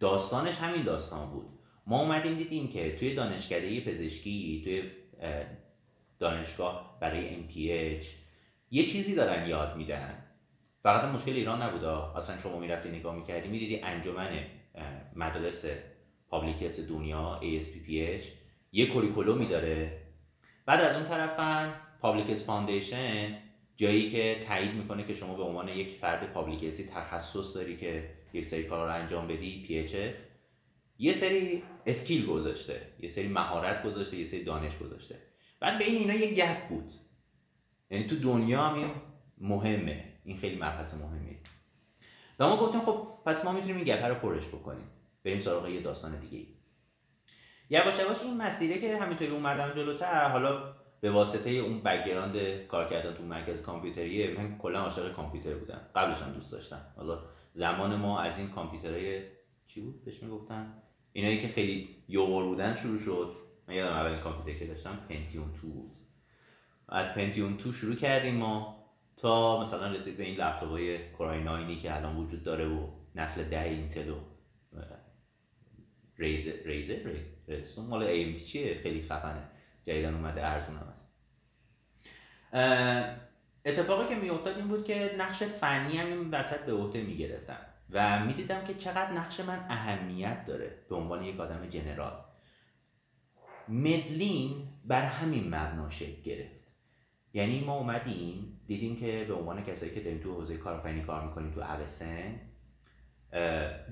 داستانش همین داستان بود. ما اومدیم دیدیم که توی دانشکده پزشکی توی دانشگاه برای MPH یه چیزی دارن یاد میدن. فقط مشکل ایران نبوده اصلا شما می‌رفتی نگاه می‌کردی می‌دیدی انجمن مدارس public health دنیا ASPPH یه curriculum ی داره. بعد از اون طرف هم Public Health Foundation جایی که تایید می‌کنه که شما به عنوان یک فرد public health ی تخصص داری که یک سری کار رو انجام بدی PHF یه سری skill گذاشته یه سری مهارت گذاشته یه سری دانش گذاشته. بعد بین اینا یه gap بود. یعنی تو دنیا هم این مهمه. این خیلی مبحث مهمیه. و ما گفتیم خب پس ما می‌تونیم این gap رو پرش بکنیم. بریم سراغ یه داستان دیگه یواش یواش این مسیره که همینطوری اومدم جلوتر حالا به واسطه اون background کار کردن تو مرکز کامپیوتریه من کلا عاشق کامپیوتر بودم. قبلش هم دوست داشتم. حالا زمان ما از این کامپیوترهای چی بود؟ بهش می‌گفتن؟ اینایی که خیلی یوغور بودن شروع شد. من یادم اولین کامپیوتر که داشتم Pentium 2 بود. از Pentium 2 شروع کردیم ما تا مثلا رسید به این لپتاپ های کورای 9 که الان وجود داره و نسل ده اینتل و ریزر ریزر ریزر مال ای چیه؟ خیلی خفنه. جدیدن اومده ارزون هم هست اتفاقی که میافتاد این بود که نقش فنی هم این وسط به عهده می‌گرفتم و می‌دیدم که چقدر نقش من اهمیت داره به عنوان یک آدم جنرال. مدلین بر همین مبنا شکل گرفت. یعنی ما اومدیم دیدیم که به عنوان کسایی که داریم تو حوزه کارآفرینی کار می‌کنیم تو اوسن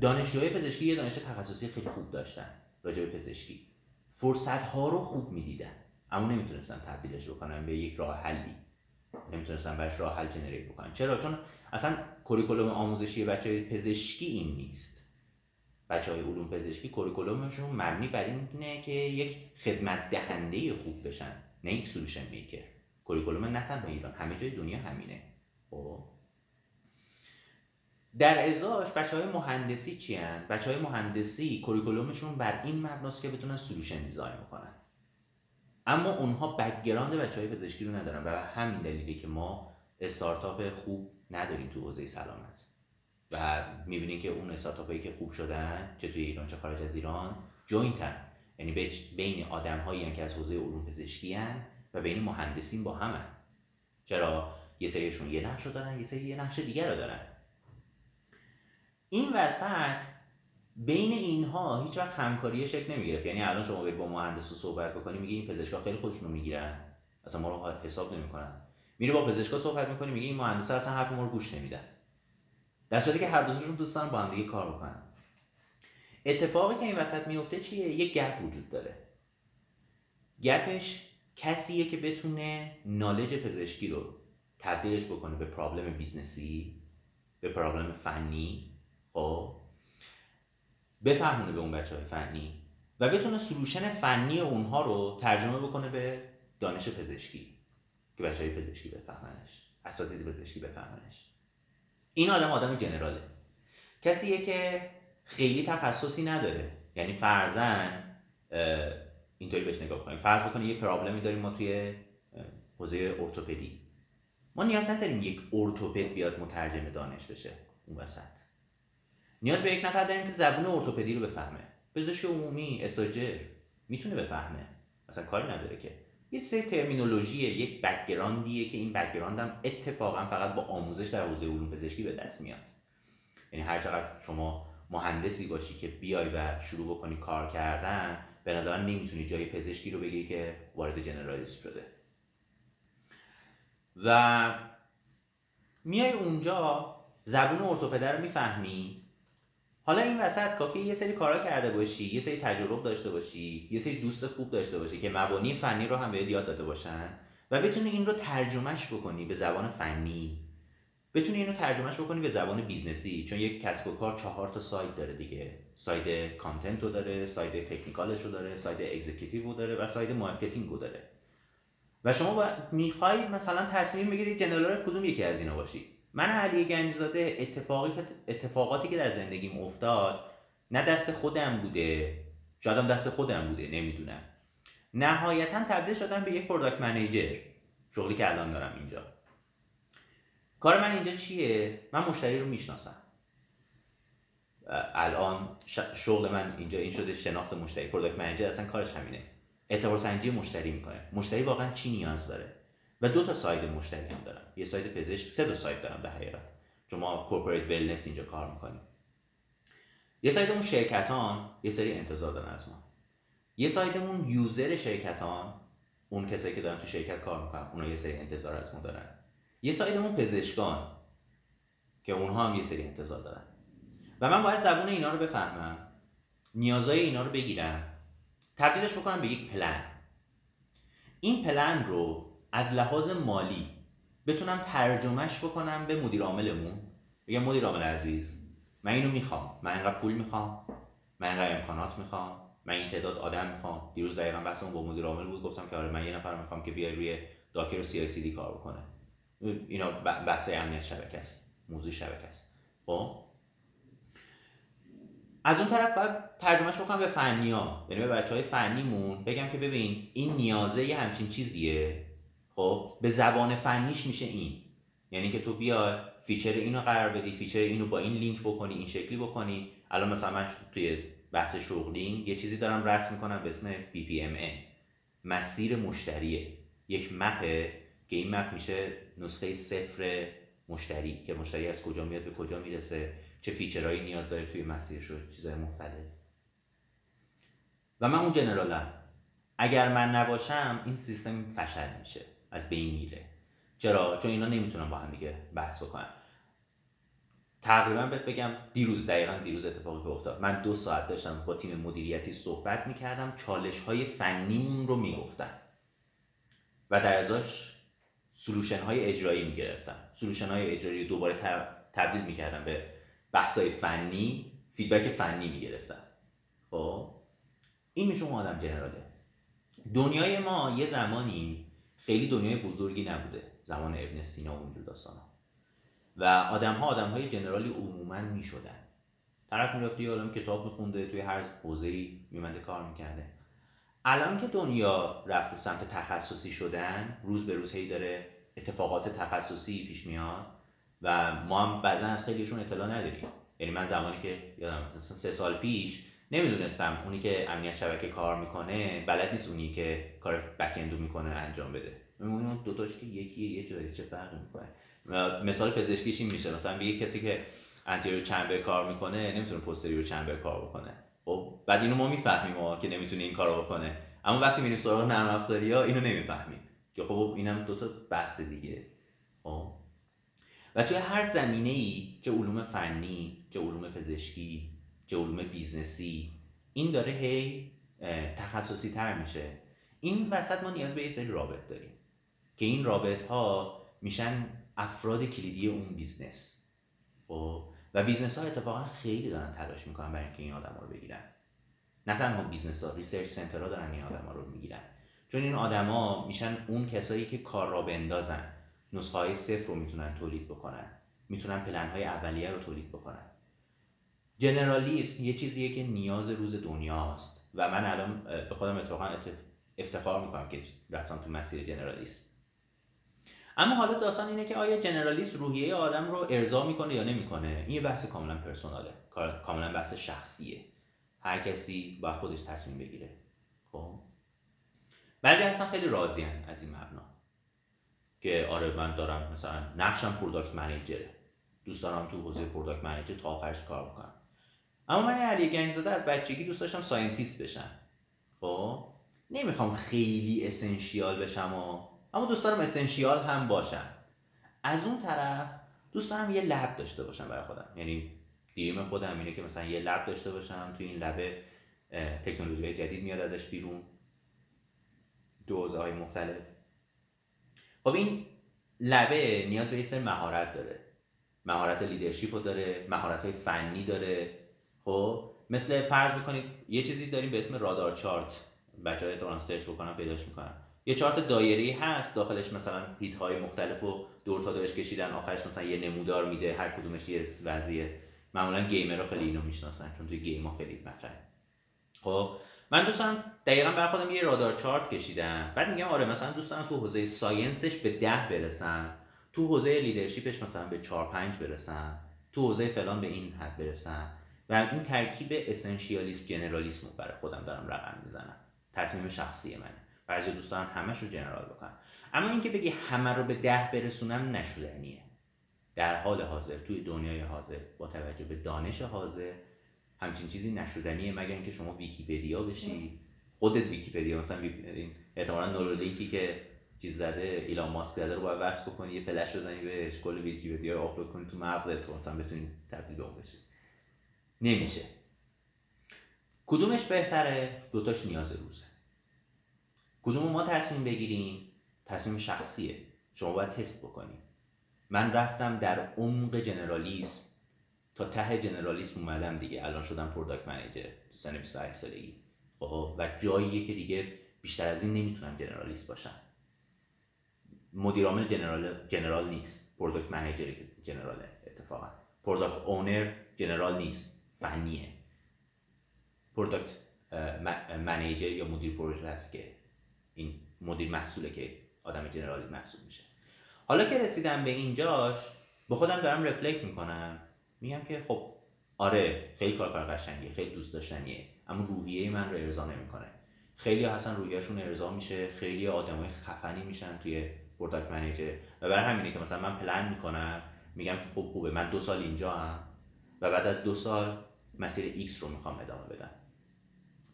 دانشجوی پزشکی یه دانش تخصصی خیلی خوب داشتن راجع به پزشکی. فرصت ها رو خوب می‌دیدن. اما نمی‌تونستن تبدیلش بکنن به یک راه حلی. نمی‌تونستن برش راه حل جنریت بکنن. چرا؟ چون اصلا کوریکولوم آموزشی بچه پزشکی این نیست. بچه های علوم پزشکی کوریکولومشون مبنی بر اینه که یک خدمت دهنده خوب بشن نه یک solution maker curriculum نه تنها ایران همه جای دنیا همینه. خب. در ازاش بچه های مهندسی چی هن؟ بچه های مهندسی curriculum شون بر این مبناست که بتونن solution design بکنن. اما اونها background بچه های پزشکی رو ندارن و همین دلیلی که ما استارتاپ خوب نداریم تو حوزه سلامت. و می‌بینیم که اون استارتاپ هایی که خوب شدن چه توی ایران چه خارج از ایران جوینتن یعنی بین آدم هایی که از حوزه علوم پزشکی هن و بین مهندسین با همن. چرا؟ یه سریشون یه نقش رو دارن یه سری یه نقش دیگر رو دارن. این وسط بین اینها هیچ وقت همکاری شکل نمی‌گرفت. یعنی الان شما با مهندس صحبت بکنی میگه این پزشکا خیلی خودشون رو می‌گیرن. اصلا ما رو حساب نمی‌کنن. میره با پزشکا صحبت می‌کنی میگه این مهندسا اصلا حرف ما رو گوش نمیدن. در صورتی که هر دوشون دوستان با هم دیگه کار بکنن اتفاقی که این وسط میفته چیه؟ یه gap وجود داره. gap ش کسیه که بتونه knowledge پزشکی رو تبدیلش بکنه به problem business ی به problem فنی خب. بفهمونه به اون بچه های فنی و بتونه solution فنی اونها رو ترجمه بکنه به دانش پزشکی که بچه های پزشکی بفهمنش اساتید پزشکی بفهمنش. این آدم آدم جنراله. کسیه که خیلی تخصصی نداره. یعنی فرزن اینطوری بهش نگاه کنیم. فرض بکنیم یه پرابلمی داریم ما توی حوزه ارتوپدی. ما نیاز نداریم یک ارتوپد بیاد مترجم دانش بشه. اون وسط. نیاز به یک نفر داریم که زبون ارتوپدی رو بفهمه. پزشک عمومی استاجر می‌تونه بفهمه. اصلا کاری نداره که. یه سری terminology ه یک background یه که این background هم اتفاقا فقط با آموزش در حوزه علوم پزشکی به دست میاد. یعنی هر چقدر شما مهندسی باشی که بیای و شروع بکنی کار کردن به نظر نمی‌تونی جای پزشکی رو بگیری که وارد generalist شده. و میای اونجا زبون ارتوپده رو می‌فهمی. حالا این وسط کافی یه سری کارا کرده باشی یه سری تجربه داشته باشی یه سری دوست خوب داشته باشی که مبانی فنی رو هم بهت یاد داده باشن و بتونی این رو ترجمهش بکنی به زبان فنی. بتونی اینو ترجمهش بکنی به زبان business ی چون یک کسب و کار چهار تا side داره دیگه. side content رو داره side technical ش رو داره side executive رو داره و side marketing رو داره. و شما می‌خوای مثلا تصمیم بگیرید general کدوم یکی از اینا باشی. من علی گنجزاده اتفاقی اتفاقاتی که در زندگیم افتاد نه دست خودم بوده شاید دست خودم بوده نمی‌دونم. نهایتا تبدیل شدم به یک product manager شغلی که الان دارم اینجا. کار من اینجا چیه؟ من مشتری رو می‌شناسم. الان شغل من اینجا این شده شناخت مشتری product manager اصلا کارش همینه. اعتبار سنجی مشتری می‌کنه. مشتری واقعا چی نیاز داره؟ و دو تا side مشتری هم دارم یه side پزشک سه تا side دارم به حقیقت چون ما corporate wellness اینجا کار می‌کنیم یه side مون شرکتان یه سری انتظار دارن از ما. یه side مون user شرکتان اون کسایی که دارن تو شرکت کار می‌کنن اونا یه سری انتظار از ما دارن. یه side مون پزشکان که اونها هم یه سری انتظار دارن. و من باید زبون اینا رو بفهمم نیازهای اینا رو بگیرم تبدیلش بکنم به یک پلن این پلن رو از لحاظ مالی بتونم ترجمهش بکنم به مدیر عاملمون؟ بگم مدیر عامل عزیز من اینو می‌خوام. من اینقدر پول می‌خوام. من اینقدر امکانات می‌خوام. من این تعداد آدم می‌خوام. دیروز دقیقا بحثمون با مدیر عامل بود. گفتم که آره من یه نفر می‌خوام که بیاد روی داکر و سی سی دی کار بکنه. اینا بحث امنیت شبکه است. موضوع شبکه است. خب؟ از اون طرف باید ترجمهش بکنم به فنی ها یعنی به بچه های فنیمون بگم که ببین این نیازه یه همچین چیزیه. خب به زبان فنیش میشه این. یعنی که تو بیا feature اینو قرار بدی feature اینو با این لینک بکنی این شکلی بکنی. الان مثلا من توی بحث شغلی یه چیزی دارم رسم می‌کنم به اسم BPMN مسیر مشتریه. یک map ه که این map میشه نسخه صفر مشتری که مشتری از کجا میاد به کجا می‌رسه چه feature هایی نیاز داره توی مسیرش چیزهای مختلف. و من اون جنرالم. اگر من نباشم این سیستم فشل میشه. از بین میره. چرا؟ چون اینا نمی‌تونن با هم دیگه بحث بکنن. تقریبا بهت بگم دیروز دقیقا دیروز اتفاقی که افتاد. من دو ساعت داشتم با تیم مدیریتی صحبت می‌کردم چالش های فنیمون رو می‌گفتم و در ازاش سلوشن های اجرایی می‌گرفتم سلوشن های اجرایی دوباره تبدیل می‌کردم به بحث های فنی فیدبک فنی می‌گرفتم خب؟ این میشه اون آدم جنراله. دنیای ما یه زمانی خیلی دنیای بزرگی نبوده زمان ابن سینا و اونجور داستان و آدم ها آدم های جنرالی عموما می شدن طرف می‌رفته یه آدم کتاب میخونده توی هر حوزه‌ای میمنده کار می‌کرده. الان که دنیا رفته سمت تخصصی شدن روز به روز هی داره اتفاقات تخصصی پیش میاد و ما هم بعضا از خیلیشون اطلاع نداریم. یعنی من زمانی که یادم مثلا سه سال پیش نمی‌دونستم. اونی که امنیت شبکه کار می‌کنه بلد نیست اونی که کار بک می‌کنه انجام بده. اون دو تاش که یکی یه جایی چه فرقی می‌کنه؟ مثال پزشکیش این میشه. مثلا به کسی که انتریور چمبر کار می‌کنه نمی‌تونه پوستریور چمبر کار بکنه. خب بعد اینو ما می‌فهمیم که نمی‌تونه این کارو بکنه. اما وقتی میریم سراغ نرم افزاری ها اینو نمی‌فهمیم. که خب اینم دو تا بحث دیگه. خب. و توی هر زمینه ای چه علوم فنی چه علوم پزشکی علوم business ی. این داره هی تخصصی تر میشه. این وسط ما نیاز به یه سری رابط داریم که این رابط ها میشن افراد کلیدی اون business. خب؟ و business ها اتفاقا خیلی دارن تلاش می‌کنن برای اینکه این آدم ها رو بگیرن. نه تنها business ها research center ها دارن این آدم ها رو می‌گیرن. چون این آدما میشن اون کسایی که کار راه بندازن. نسخه های صفر رو می‌تونن تولید بکنن. می‌تونن پلن های اولیه رو تولید بکنن. generalism یه چیزیه که نیاز روز دنیاست. و من الان به خودم اتفاقا افتخار می‌کنم که رفتم تو مسیر generalism. اما حالا داستان اینه که آیا generalist روحیه آدم رو ارضا می‌کنه یا نمی‌کنه؟ این یه بحث کاملا personal ه. کاملا بحث شخصیه. هر کسی با خودش تصمیم بگیره. خب؟ بعضی هستن خیلی راضیان از این مبنا. که آره من دارم مثلا نقشم product manager ه دوست دارم تو حوزه product manager تا آخرش کار بکنم. اما من علی گنجزاده از بچگی دوست داشتم scientist بشم. خب؟ نمی‌خوام خیلی essential بشم و اما دوست دارم essential هم باشم. از اون طرف دوست دارم یه lab داشته باشم برای خودم. یعنی dream خودم اینه که مثلا یه lab داشته باشم توی این lab تکنولوژی جدید میاد ازش بیرون. حوزه های مختلف. خب این lab ه نیاز به یه سری مهارت داره. مهارت leadership رو داره مهارت های فنی داره. خب مثل فرض بکنید یه چیزی داریم به اسم radar chart بچه های دوران search بکنن پیداش می‌کنن یه چارت دایری هست داخلش مثلا هیت های مختلف و دور تا دورش کشیدن آخرش مثلا یه نمودار میده هر کدومش یه وضعیه. معمولا gamer رو خیلی اینو می‌شناسن چون توی game ها خیلی مطرحه. خب من دوستان دقیقا بر خودم یه radar chart کشیدم. بعد میگم آره مثلا دوستان تو حوزه science ش به ده برسم تو حوزه leadership ش مثلا به 4 5 برسم تو حوزه فلان به این حد برسم و این ترکیب essentialism generalism رو برای خودم دارم رقم می‌زنم. تصمیم شخصی منه. بعضی دوستان همش رو general بکنن. اما اینکه بگی همه رو به ده برسونم نشدنیه. در حال حاضر توی دنیای حاضر با توجه به دانش حاضر همچین چیزی نشدنیه مگر اینکه شما ویکیپدیا بشی؟ خودت ویکیپدیا. مثلا احتمالاً Neuralink ی که چیز زده ایلان ماسک زده رو باید بکنی یه فلش بزنی بهش کل ویکیپدیا رو آپلود کنی تو مغزت تو مثلا بتونی تبدیل به بشی. نمیشه. کدومش بهتره؟ دوتاش نیاز روزه. کدوم ما تصمیم بگیریم؟ تصمیم شخصیه. شما باید تست بکنیم. من رفتم در عمق generalism. تا ته generalism اومدم دیگه. الان شدم product manager سن 28 سالگی. خب و جاییه که دیگه بیشتر از این نمی‌تونم generalist باشم. مدیر عامل general general نیست. product manager general ه اتفاقا. product owner general نیست. فنیه. product manager یا مدیر پروژه هست که این مدیر محصوله که آدم general ی محسوب میشه. حالا که رسیدم به اینجاش با خودم دارم reflect می‌کنم. میگم که خب آره خیلی کار کار قشنگیه خیلی دوست داشتنیه. اما روحیه من رو ارضا نمی‌کنه. خیلی هستن روحیهشون ارضا میشه. خیلی آدمای خفنی میشن توی product manager و برای همینه که مثلا من پلن می‌کنم. میگم که خب خوبه. من دو سال اینجام و بعد از دو سال مسیر X رو می‌خوام ادامه بدم.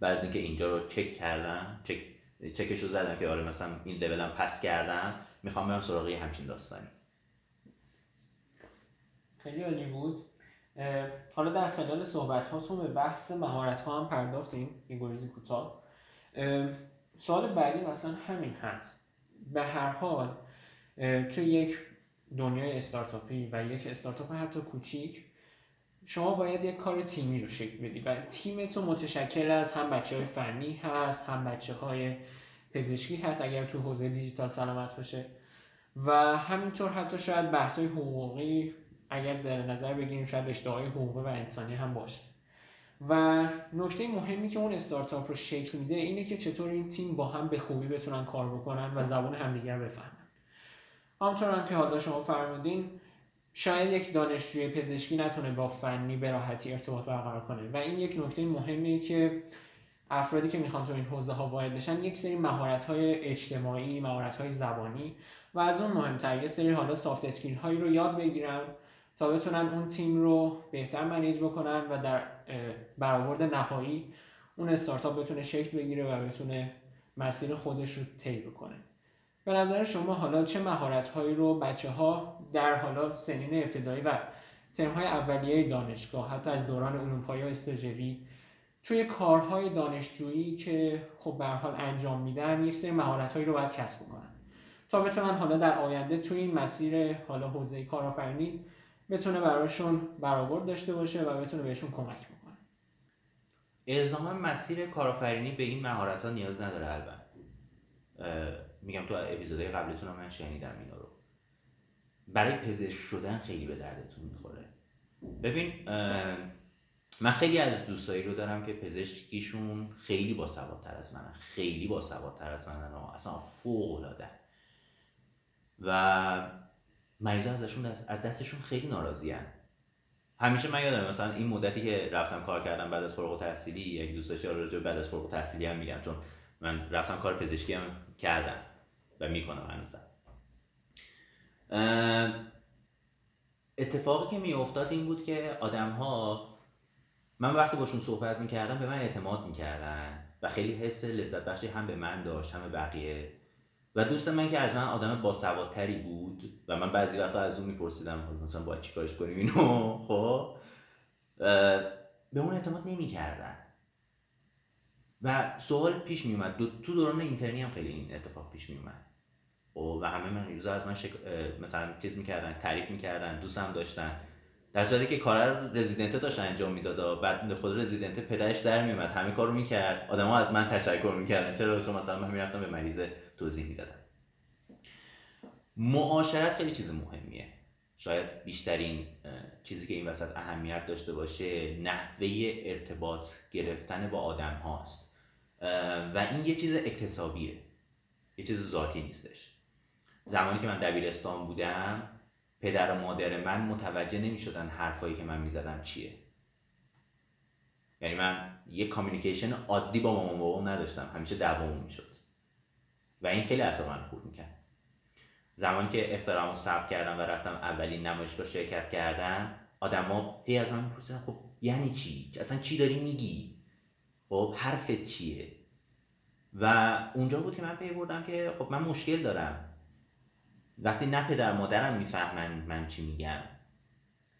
بعد از اینکه اینجا رو چک کردم چک چکش رو زدم که آره مثلا این level م پاس کردم می‌خوام برم سراغ همچین داستانی. خیلی عالی بود. حالا در خلال صحبت هاتون به بحث مهارت ها هم پرداختیم این گریزی کوتاه. سوال بعدی مثلا همین هست. به هر حال تو یک دنیای استارتاپی و یک استارتاپ حتی کوچیک شما باید یک کار تیمی رو شکل بدی و تو متشکل از هم بچه های فنی هست هم بچه های پزشکی هست اگر تو حوزه دیجیتال سلامت باشه. و همینطور حتی شاید بحث های حقوقی اگر در نظر بگیریم شاید رشته های حقوقی و انسانی هم باشه. و نکته مهمی که اون استارتاپ رو شکل میده اینه که چطور این تیم با هم به خوبی بتونن کار بکنن و زبان همدیگر بفهمن. همطور هم که حالا شما فرمودین شاید یک دانشجوی پزشکی نتونه با فنی به راحتی ارتباط برقرار کنه. و این یک نکته مهمیه که افرادی که می‌خوان تو این حوزه ها وارد بشن یک سری مهارت های اجتماعی مهارت های زبانی و از اون مهمتر یه سری حالا سافت اسکیل هایی رو یاد بگیرن تا بتونن اون تیم رو بهتر منیج بکنن و در برآورد نهایی اون استارتاپ بتونه شکل بگیره و بتونه مسیر خودش رو طی بکنه. به نظر شما حالا چه مهارت هایی رو بچه ها در حالا سنین ابتدایی و ترم های اولیه دانشگاه حتی از دوران علوم پایه و توی کارهای دانشجویی که خب به حال انجام میدن یک سری مهارت هایی رو باید کسب کنن تا بتونن حالا در آینده توی این مسیر حالا حوزه کارآفرینی بتونه براشون برآورد داشته باشه و بتونه بهشون کمک بکنه. الزاما مسیر کارآفرینی به این مهارت ها نیاز نداره البته. میگم تو اپیزودهای قبلتون من شنیدم اینا رو. برای پزشک شدن خیلی به دردتون می‌خوره. ببین من خیلی از دوستایی رو دارم که پزشکیشون خیلی با سوادتر از منن. خیلی با سوادتر از منن و اصلا فوق العاده و مریضا ازشون از دستشون خیلی ناراضی همیشه من یادم مثلا این مدتی که رفتم کار کردم بعد از فارغ التحصیلی یک دوستش راجع بعد از فارغ التحصیلی هم میگم چون من رفتم کار پزشکی هم کردم. و می‌کنم هنوزم. اتفاقی که میافتاد این بود که آدم ها من وقتی باشون صحبت می‌کردم به من اعتماد می‌کردن و خیلی حس لذت بخشی هم به من داشت هم بقیه. و دوست من که از من آدم باسوادتری بود و من بعضی وقتا از اون میپرسیدم مثلا باید چیکارش کنیم اینو؟ خب؟ به اون اعتماد نمی‌کردن. و سوال پیش میومد دو تو دوران اینترنی هم خیلی این اتفاق پیش میومد خب، و همه من یوزر از من شک... مثلا چیز می‌کردن تعریف می‌کردن دوستم داشتن. در صورتی که کار رزیدنت داشت انجام می‌داد بعد خود رزیدنت پدرش در میومد همه کارو می‌کرد. آدما از من تشکر می‌کردن. چرا چون مثلا من می‌رفتم به مریض توضیح می‌دادم. معاشرت خیلی چیز مهمیه. شاید بیشترین چیزی که این وسط اهمیت داشته باشه نحوه ارتباط گرفتن با آدم هاست و این یه چیز اکتسابیه. یه چیز ذاتی نیستش. زمانی که من دبیرستان بودم پدر و مادر من متوجه نمی شدن حرفایی که من می‌زدم چیه. یعنی من یه کامیونیکیشن عادی با مامان بابام نداشتم. همیشه دعوامون می‌شد. و این خیلی اصلا من خورد می‌کرد. زمانی که اخترامو رو ثبت کردم و رفتم اولین نمایشگاه شرکت کردم آدما هی از من میپرسیدن خب یعنی چی؟ اصلا چی داری میگی؟ خب حرفت چیه؟ و اونجا بود که من پی بردم که خب من مشکل دارم. وقتی نه پدر مادرم می‌فهمن من چی میگم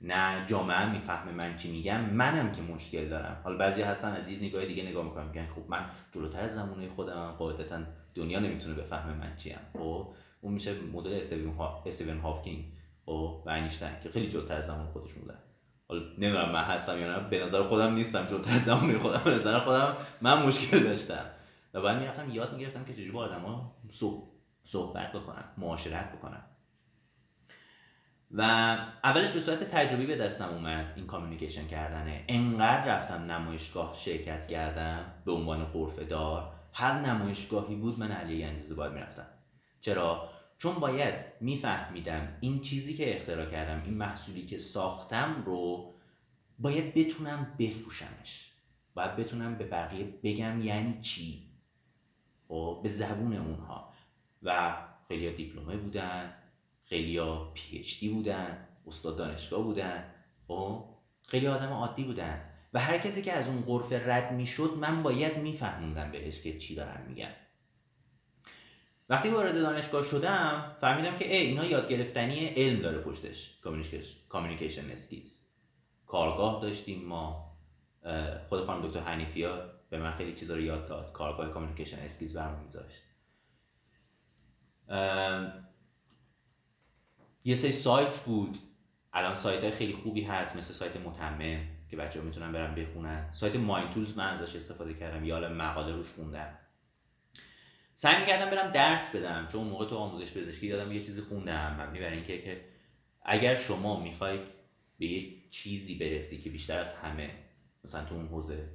نه جامعه می‌فهمه من چی میگم منم که مشکل دارم. حالا بعضی هستن از یه نگاه دیگه نگاه می‌کنن میگن خب من جلوتر از زمانه خودم قاعدتا دنیا نمی‌تونه بفهمه من چیم. خب اون میشه مدل استیون, ها... استیون هافکینگ. خب و اینشتین که خیلی جلوتر از زمان خودشون بودن. حالا نمی‌دونم من هستم یا نه به نظر خودم نیستم جلوتر از زمان خودم به نظر خودم من مشکل داشتم. و بعد می‌رفتم یاد می‌گرفتم که چجوری با آدما صحبت بکنم معاشرت بکنم. و اولش به صورت تجربی به دستم اومد این کامیونیکیشن کردنه. انقدر رفتم نمایشگاه شرکت کردم به عنوان قرفه دار هر نمایشگاهی بود من علی گنجزاده باید می‌رفتم. چرا؟ چون باید میفهمیدم این چیزی که اختراع کردم این محصولی که ساختم رو باید بتونم بفروشمش. باید بتونم به بقیه بگم یعنی چی؟ و خب، به زبون اونها. و خیلی دیپلمه بودن خیلی پی اچ دی بودن استاد دانشگاه بودن. و خب، خیلی آدم عادی بودن. و هر کسی که از اون قرفه رد می‌شد من باید میفهموندم بهش که چی دارم میگم. وقتی وارد دانشگاه شدم فهمیدم که ای اینا یاد گرفتنی علم داره پشتش. communication skills کارگاه داشتیم ما. خود خانم دکتر حنیفی ها به من خیلی چیزا رو یاد داد. کارگاه communication skills برام میذاشت. یه سری سایت بود. الان سایت های خیلی خوبی هست مثل سایت متمم که بچه ها می‌تونن برن بخونن. سایت MindTools من ازش استفاده کردم. یا مقاله روش خوندم. سعی می‌کردم برم درس بدم چون موقع تو آموزش پزشکی دادم یه چیزی خوندم. مبنی بر اینکه که اگر شما می‌خواید به یه چیزی برسی که بیشتر از همه مثلا تو اون حوزه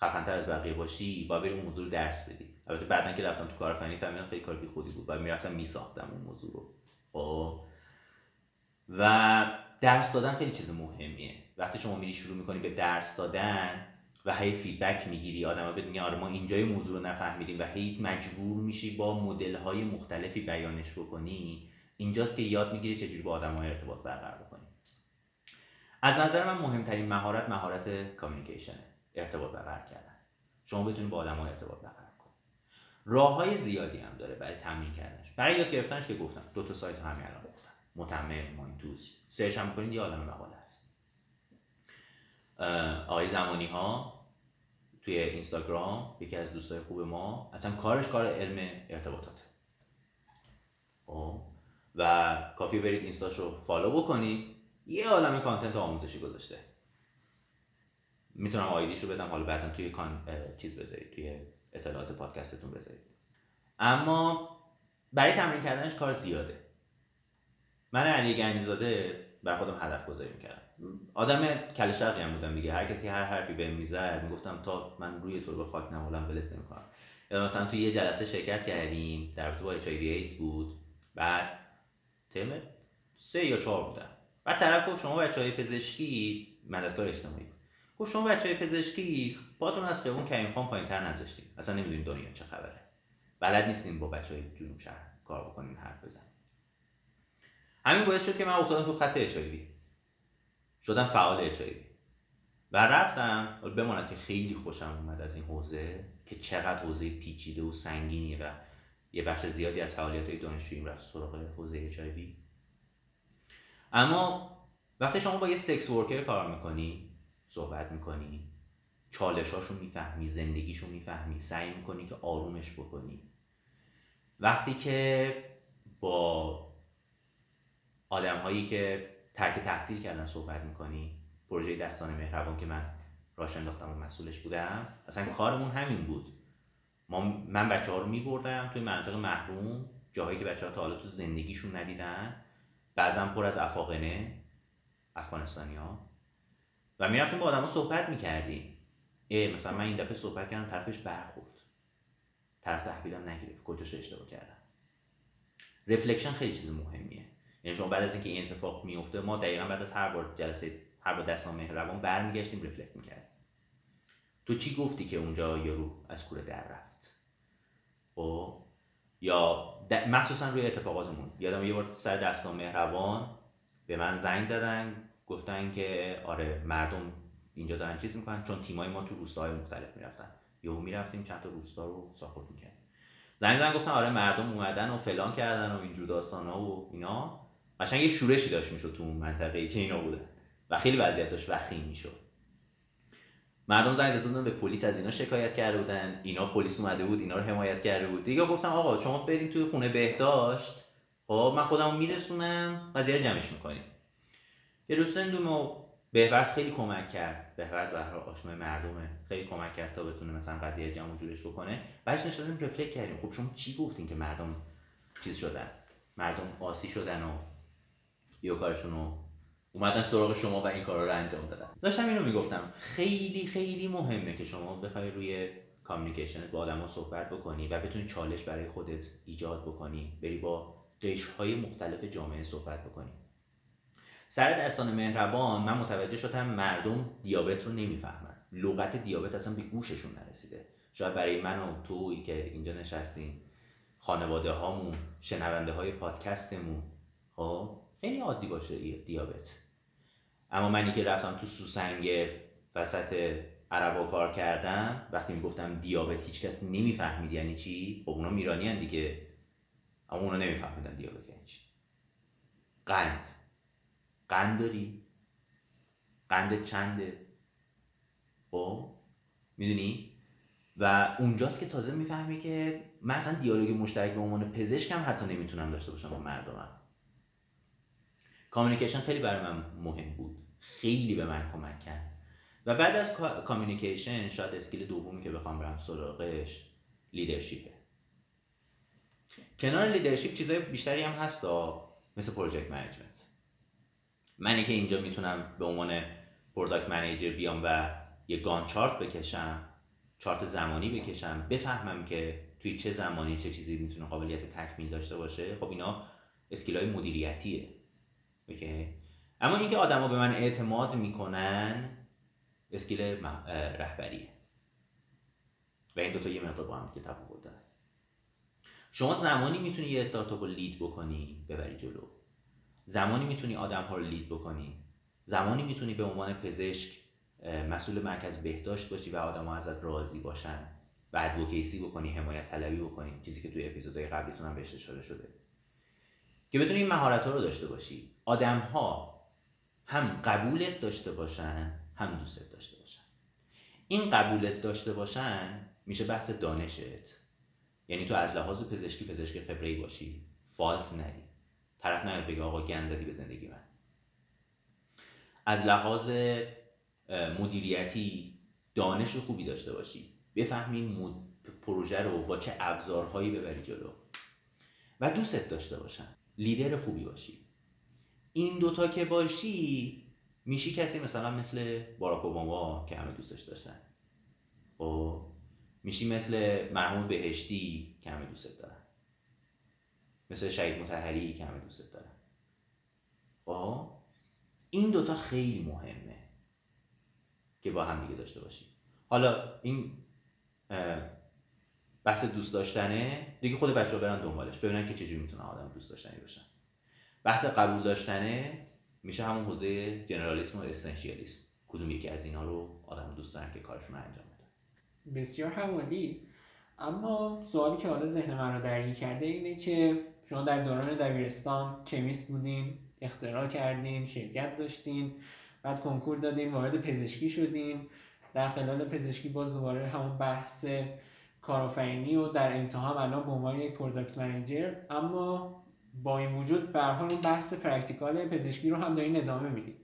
خفنتر از بقیه باشی با بری اون موضوع درس بدی. البته بعدا که رفتم تو کار فنی فهمیدم خیلی کار بی خودی بود. و می‌رفتم میساختم اون موضوع رو. خب. و درس دادن خیلی چیز مهمیه. وقتی شما میری شروع می‌کنی به درس دادن و هی feedback می‌گیری. آدما بهت میگن آره ما اینجای موضوع رو نفهمیدیم و هی مجبور میشی با مدل های مختلفی بیانش بکنی. اینجاست که یاد می‌گیری چجوری با آدم های ارتباط برقرار بکنی. از نظر من مهمترین مهارت مهارت communication ه ارتباط برقرار کردن. شما بتونید با آدم های ارتباط برقرار کنید راه های زیادی هم داره برای تمرین کردنش. برای یاد گرفتنش که گفتم دو تا سایت همین الان گفتم. متمم MindTools search هم کنید یه عالم مقاله هست. آقای زمانی ها توی اینستاگرام یکی از دوستای خوب ما اصلا کارش کار علم ارتباطات خب؟ و کافی برید اینستاش رو follow بکنید. یه عالم content آموزشی گذاشته. می‌تونم آیدیش رو بدم حالا بعدا توی کان... چیز بذارید توی اطلاعات پادکستتون بذارید. اما برای تمرین کردنش کار زیاده. من علی گنجزاده بر خودم هدف گذاری می‌کردم. آدم کل شرقی هم بودم دیگه. هر کسی هر حرفی بهم می‌زد می‌گفتم تا من روی تو به خاک نمولم ولت نمی‌کنم. مثلا توی یه جلسه شرکت کردیم در رابطه با اچ ایدز بود. بعد ترم سه یا چهار بودم. بعد طرف گفت شما بچه های پزشکی مددکار اجتماعی بود. گفت شما بچه های پزشکی باتون از خیابون کریم خان پایین تر نداشتیم اصلا نمی‌دونیم دنیا چه خبره. بلد نیستیم با بچه های جنوب شهر کار بکنیم حرف بزنیم همین باعث شد که من افتادم تو خط اچ شدم فعال اچ و رفتم بماند که خیلی خوشم اومد از این حوزه که چقدر حوزه پیچیده و سنگینیه و یه بخش زیادی از فعالیت های دانشجوییم رفت سراغ حوزه اچ اما وقتی شما با یه سکس ورکر کار می‌کنی صحبت می‌کنی چالشاشو می‌فهمی زندگیشو می‌فهمی سعی می‌کنی که آرومش بکنی. وقتی که با آدم هایی که ترک تحصیل کردن صحبت می‌کنی. پروژه دستان مهربان که من راش انداختم و مسئولش بودم. اصلا کارمون همین بود. ما من بچه ها رو میبردم توی مناطق محروم جاهایی که بچه ها تا حالا تو زندگیشون ندیدن. بعضا پر از افاقنه افغانستانی ها و می‌رفتیم با آدم ها صحبت می‌کردیم. ای مثلا من این دفعه صحبت کردم طرفش برخورد. طرف تحویلم نگرفت. کجاش اشتباه کردم؟ رفلکشن خیلی چیز مهمیه. یعنی شما بعد از اینکه این اتفاق میفته ما دقیقا بعد از هر بار جلسه هر بار دستان مهربان برمیگشتیم رفلکت می‌کردیم. تو چی گفتی که اونجا یارو از کوره در رفت؟ خب یا مخصوصا روی اتفاقاتمون. یادم یه بار سر دستان مهربان به من زنگ زدن گفتن که آره مردم اینجا دارن چیز می‌کنن چون تیمای ما تو روستاهای مختلف می‌رفتن. یهو می‌رفتیم چند تا روستا رو ساپورت می‌کردیم. زنگ زدن گفتن آره مردم اومدن و فلان کردن و اینجور داستان ها و اینا. قشنگ یه شورشی داشت می‌شد تو اون منطقه ای که اینا بوده و خیلی وضعیت داشت وخیم می‌شد. مردم زنگ زدن به پلیس از اینا شکایت کرده بودن. اینا پلیس اومده بود اینا رو حمایت کرده بود. دیگه گفتم آقا شما برید توی خونه بهداشت. خب من خودمو میرسونم قضیه رو جمعش می‌کنیم. یه دوستان دومو بهورز خیلی کمک کرد. بهورز به آشنای مردمه. خیلی کمک کرد تا بتونه مثلا قضیه جمع جورش بکنه. بعدش نشستیم رفلکت کردیم. خب شما چی گفتین که مردم چیز شدن؟ مردم آسی شدن و یا کارشون رو اومدن سراغ شما و این کارا رو انجام دادن. داشتم اینو می‌گفتم خیلی خیلی مهمه که شما بخوای روی کامیکیشن با آدما صحبت بکنی و بتونی چالش برای خودت ایجاد بکنی بری با قشرهای مختلف جامعه صحبت بکنی. سر دستان مهربان من متوجه شدم مردم دیابت رو نمی‌فهمن. لغت دیابت اصلا به گوششون نرسیده. شاید برای من و توی که اینجا نشستیم خانواده هامون شنونده های پادکستمون خب؟ خیلی عادی باشه دیابت. اما منی که رفتم تو سوسنگر وسط عربا کار کردم وقتی می‌گفتم دیابت هیچکس نمی‌فهمید یعنی چی؟ خب اونا میرانی دیگه. اما اونا نمیفهمیدن دیابت یعنی چی. قند. قند داری؟ قند چنده؟ خب می‌دونی؟ و اونجاست که تازه می‌فهمی که من اصلا دیالوگ مشترک به عنوان پزشکم حتی نمی‌تونم داشته باشم با مردمم. communication خیلی برای من مهم بود. خیلی به من کمک کرد. و بعد از communication شاید skill دومی که بخوام برم سراغش leadership ه. کنار leadership چیزای بیشتری هم هست مثل project management. منی که اینجا می‌تونم به عنوان product manager بیام و یه Gantt chart بکشم چارت زمانی بکشم بفهمم که توی چه زمانی چه چیزی می‌تونه قابلیت تکمیل داشته باشه. خب اینا skill های مدیریتیه. اوکی اما اینکه آدما به من اعتماد می‌کنن اسکیل رهبریه. و این دوتا یه مقدار با هم که تفاوت دارن. شما زمانی می‌تونی یه استارتاپ رو لید بکنی ببری جلو. زمانی می‌تونی آدم ها رو لید بکنی. زمانی می‌تونی به عنوان پزشک مسئول مرکز بهداشت باشی و آدم ها ازت راضی باشن. و ادوکیسی بکنی حمایت طلبی بکنی. چیزی که توی اپیزودهای قبلیتون هم بهش اشاره شده. که بتونی این مهارت ها رو داشته باشی. آدم ها هم قبولت داشته باشن هم دوستت داشته باشن. این قبولت داشته باشن میشه بحث دانشت. یعنی تو از لحاظ پزشکی پزشک خبره باشی فالت ندی طرف نیاد بگه آقا گند زدی به زندگی من. از لحاظ مدیریتی دانش خوبی داشته باشی. بفهمی پروژه رو با چه ابزارهایی ببری جلو. و دوستت داشته باشن. لیدر خوبی باشی. این دوتا که باشی میشی کسی مثلا مثل باراک اوباما که همه دوستش داشتن. خب میشی مثل مرحوم بهشتی که همه دوستت دارن. مثل شهید متحری که همه دوستت دارن. خب این دوتا خیلی مهمه که با هم دیگه داشته باشی. حالا این بحث دوست داشتنه دیگه خود بچه ها برن دنبالش ببینن که چجوری می‌تونن آدم دوست داشتنی باشن. بحث قبول داشتنه میشه همون حوزه جنرالیسم و استنشیالیسم کدوم یکی از اینا رو آدم دوست دارن که کارشون رو انجام بدن بسیار حوالی. اما سوالی که حالا ذهن من رو درگیر کرده اینه که شما در دوران دبیرستان کمیست بودین اختراع کردین شرکت داشتین بعد کنکور دادین وارد پزشکی شدین. در خلال پزشکی باز دوباره همون بحث کارآفرینی و در هم الان به عنوان یک product manager اما با این وجود به حال اون بحث practical پزشکی رو هم دارین ادامه میدین.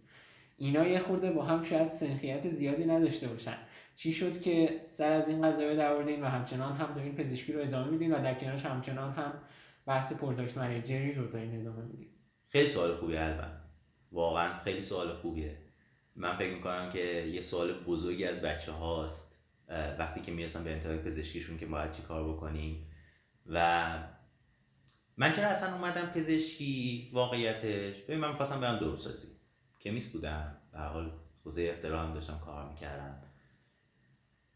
اینا یه خورده با هم شاید سنخیت زیادی نداشته باشن. چی شد که سر از این قضایا درآوردین و همچنان هم دارین پزشکی رو ادامه میدین و در کنارش همچنان هم بحث product manager ی رو دارین ادامه میدین؟ خیلی سوال خوبی البته واقعا خیلی سوال خوبیه. من فکر می‌کنم که یه سوال بزرگی از بچه هاست وقتی که می‌رسن به انتهای پزشکیشون که باید چی کار بکنیم و من چرا اصلا اومدم پزشکی واقعیتش؟ ببین من می‌خواستم برم داروسازی chemist بودم. به حال حوزه اختراع هم داشتم کار می‌کردم.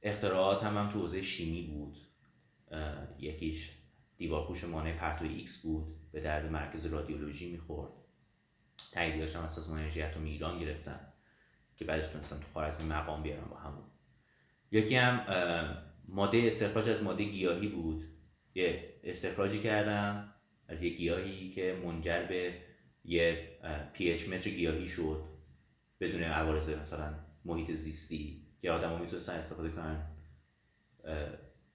اختراعات هم, تو حوزه شیمی بود. یکیش دیوارپوش مانع پرتو ایکس بود. به درد مرکز رادیولوژی می‌خورد. تاییدیاش هم از سازمان انرژی اتمی ایران گرفتم که بعدش تونستم تو خارزمی مقام بیارم با همون. یکی هم ماده استخراج از ماده گیاهی بود. یه استخراجی کردم. از یه گیاهی که منجر به یه پی اچ متر گیاهی شد بدون عوارض مثلا محیط زیستی که آدم می‌تونستن استفاده کنن.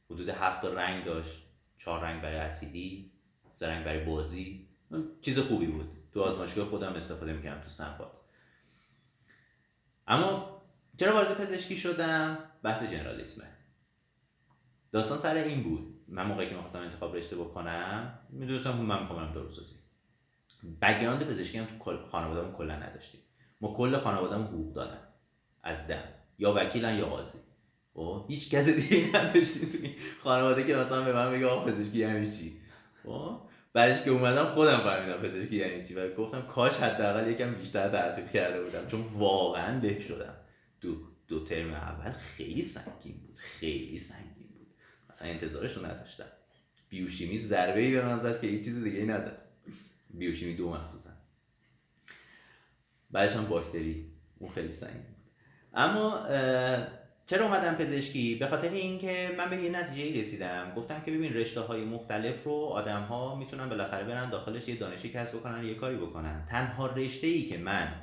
حدود هفت رنگ داشت. چهار رنگ برای اسیدی سه رنگ برای بازی. چیز خوبی بود. تو آزمایشگاه خودم استفاده می‌کردم تو سنباد. اما چرا وارد پزشکی شدم؟ بحث جنرالیسمه. داستان سر این بود. من موقعی که می‌خواستم انتخاب رشته بکنم می‌دونستم من می‌خوام داروسازی. بگراند پزشکی هم تو خانوادهمون کلا نداشتیم. ما کل خانوادهمون حقوق دادن. از دم. یا وکیلن یا قاضی. و خب، هیچ کس دیگه نداشتیم تو خانواده که مثلا به من بگه آقا پزشکی یعنی چی؟ خب، بعدش که اومدم خودم فهمیدم پزشکی یعنی چی. و گفتم کاش حداقل یکم بیشتر تحقیق کرده بودم. چون واقعا له شدم. دو دو ترم اول خیلی سنگین بود. خیلی سنگین. مثلا انتظارش رو نداشتم. بیوشیمی ضربه ای به من زد که هیچ چیز دیگه ای نزد. بیوشیمی دو مخصوصا. بعدش هم باکتری. اون خیلی سنگین بود. اما چرا اومدم پزشکی؟ به خاطر اینکه من به یه نتیجه رسیدم. گفتم که ببین رشته های مختلف رو آدم ها می‌تونن بالاخره برن داخلش یه دانشی کسب بکنن یه کاری بکنن. تنها رشته ای که من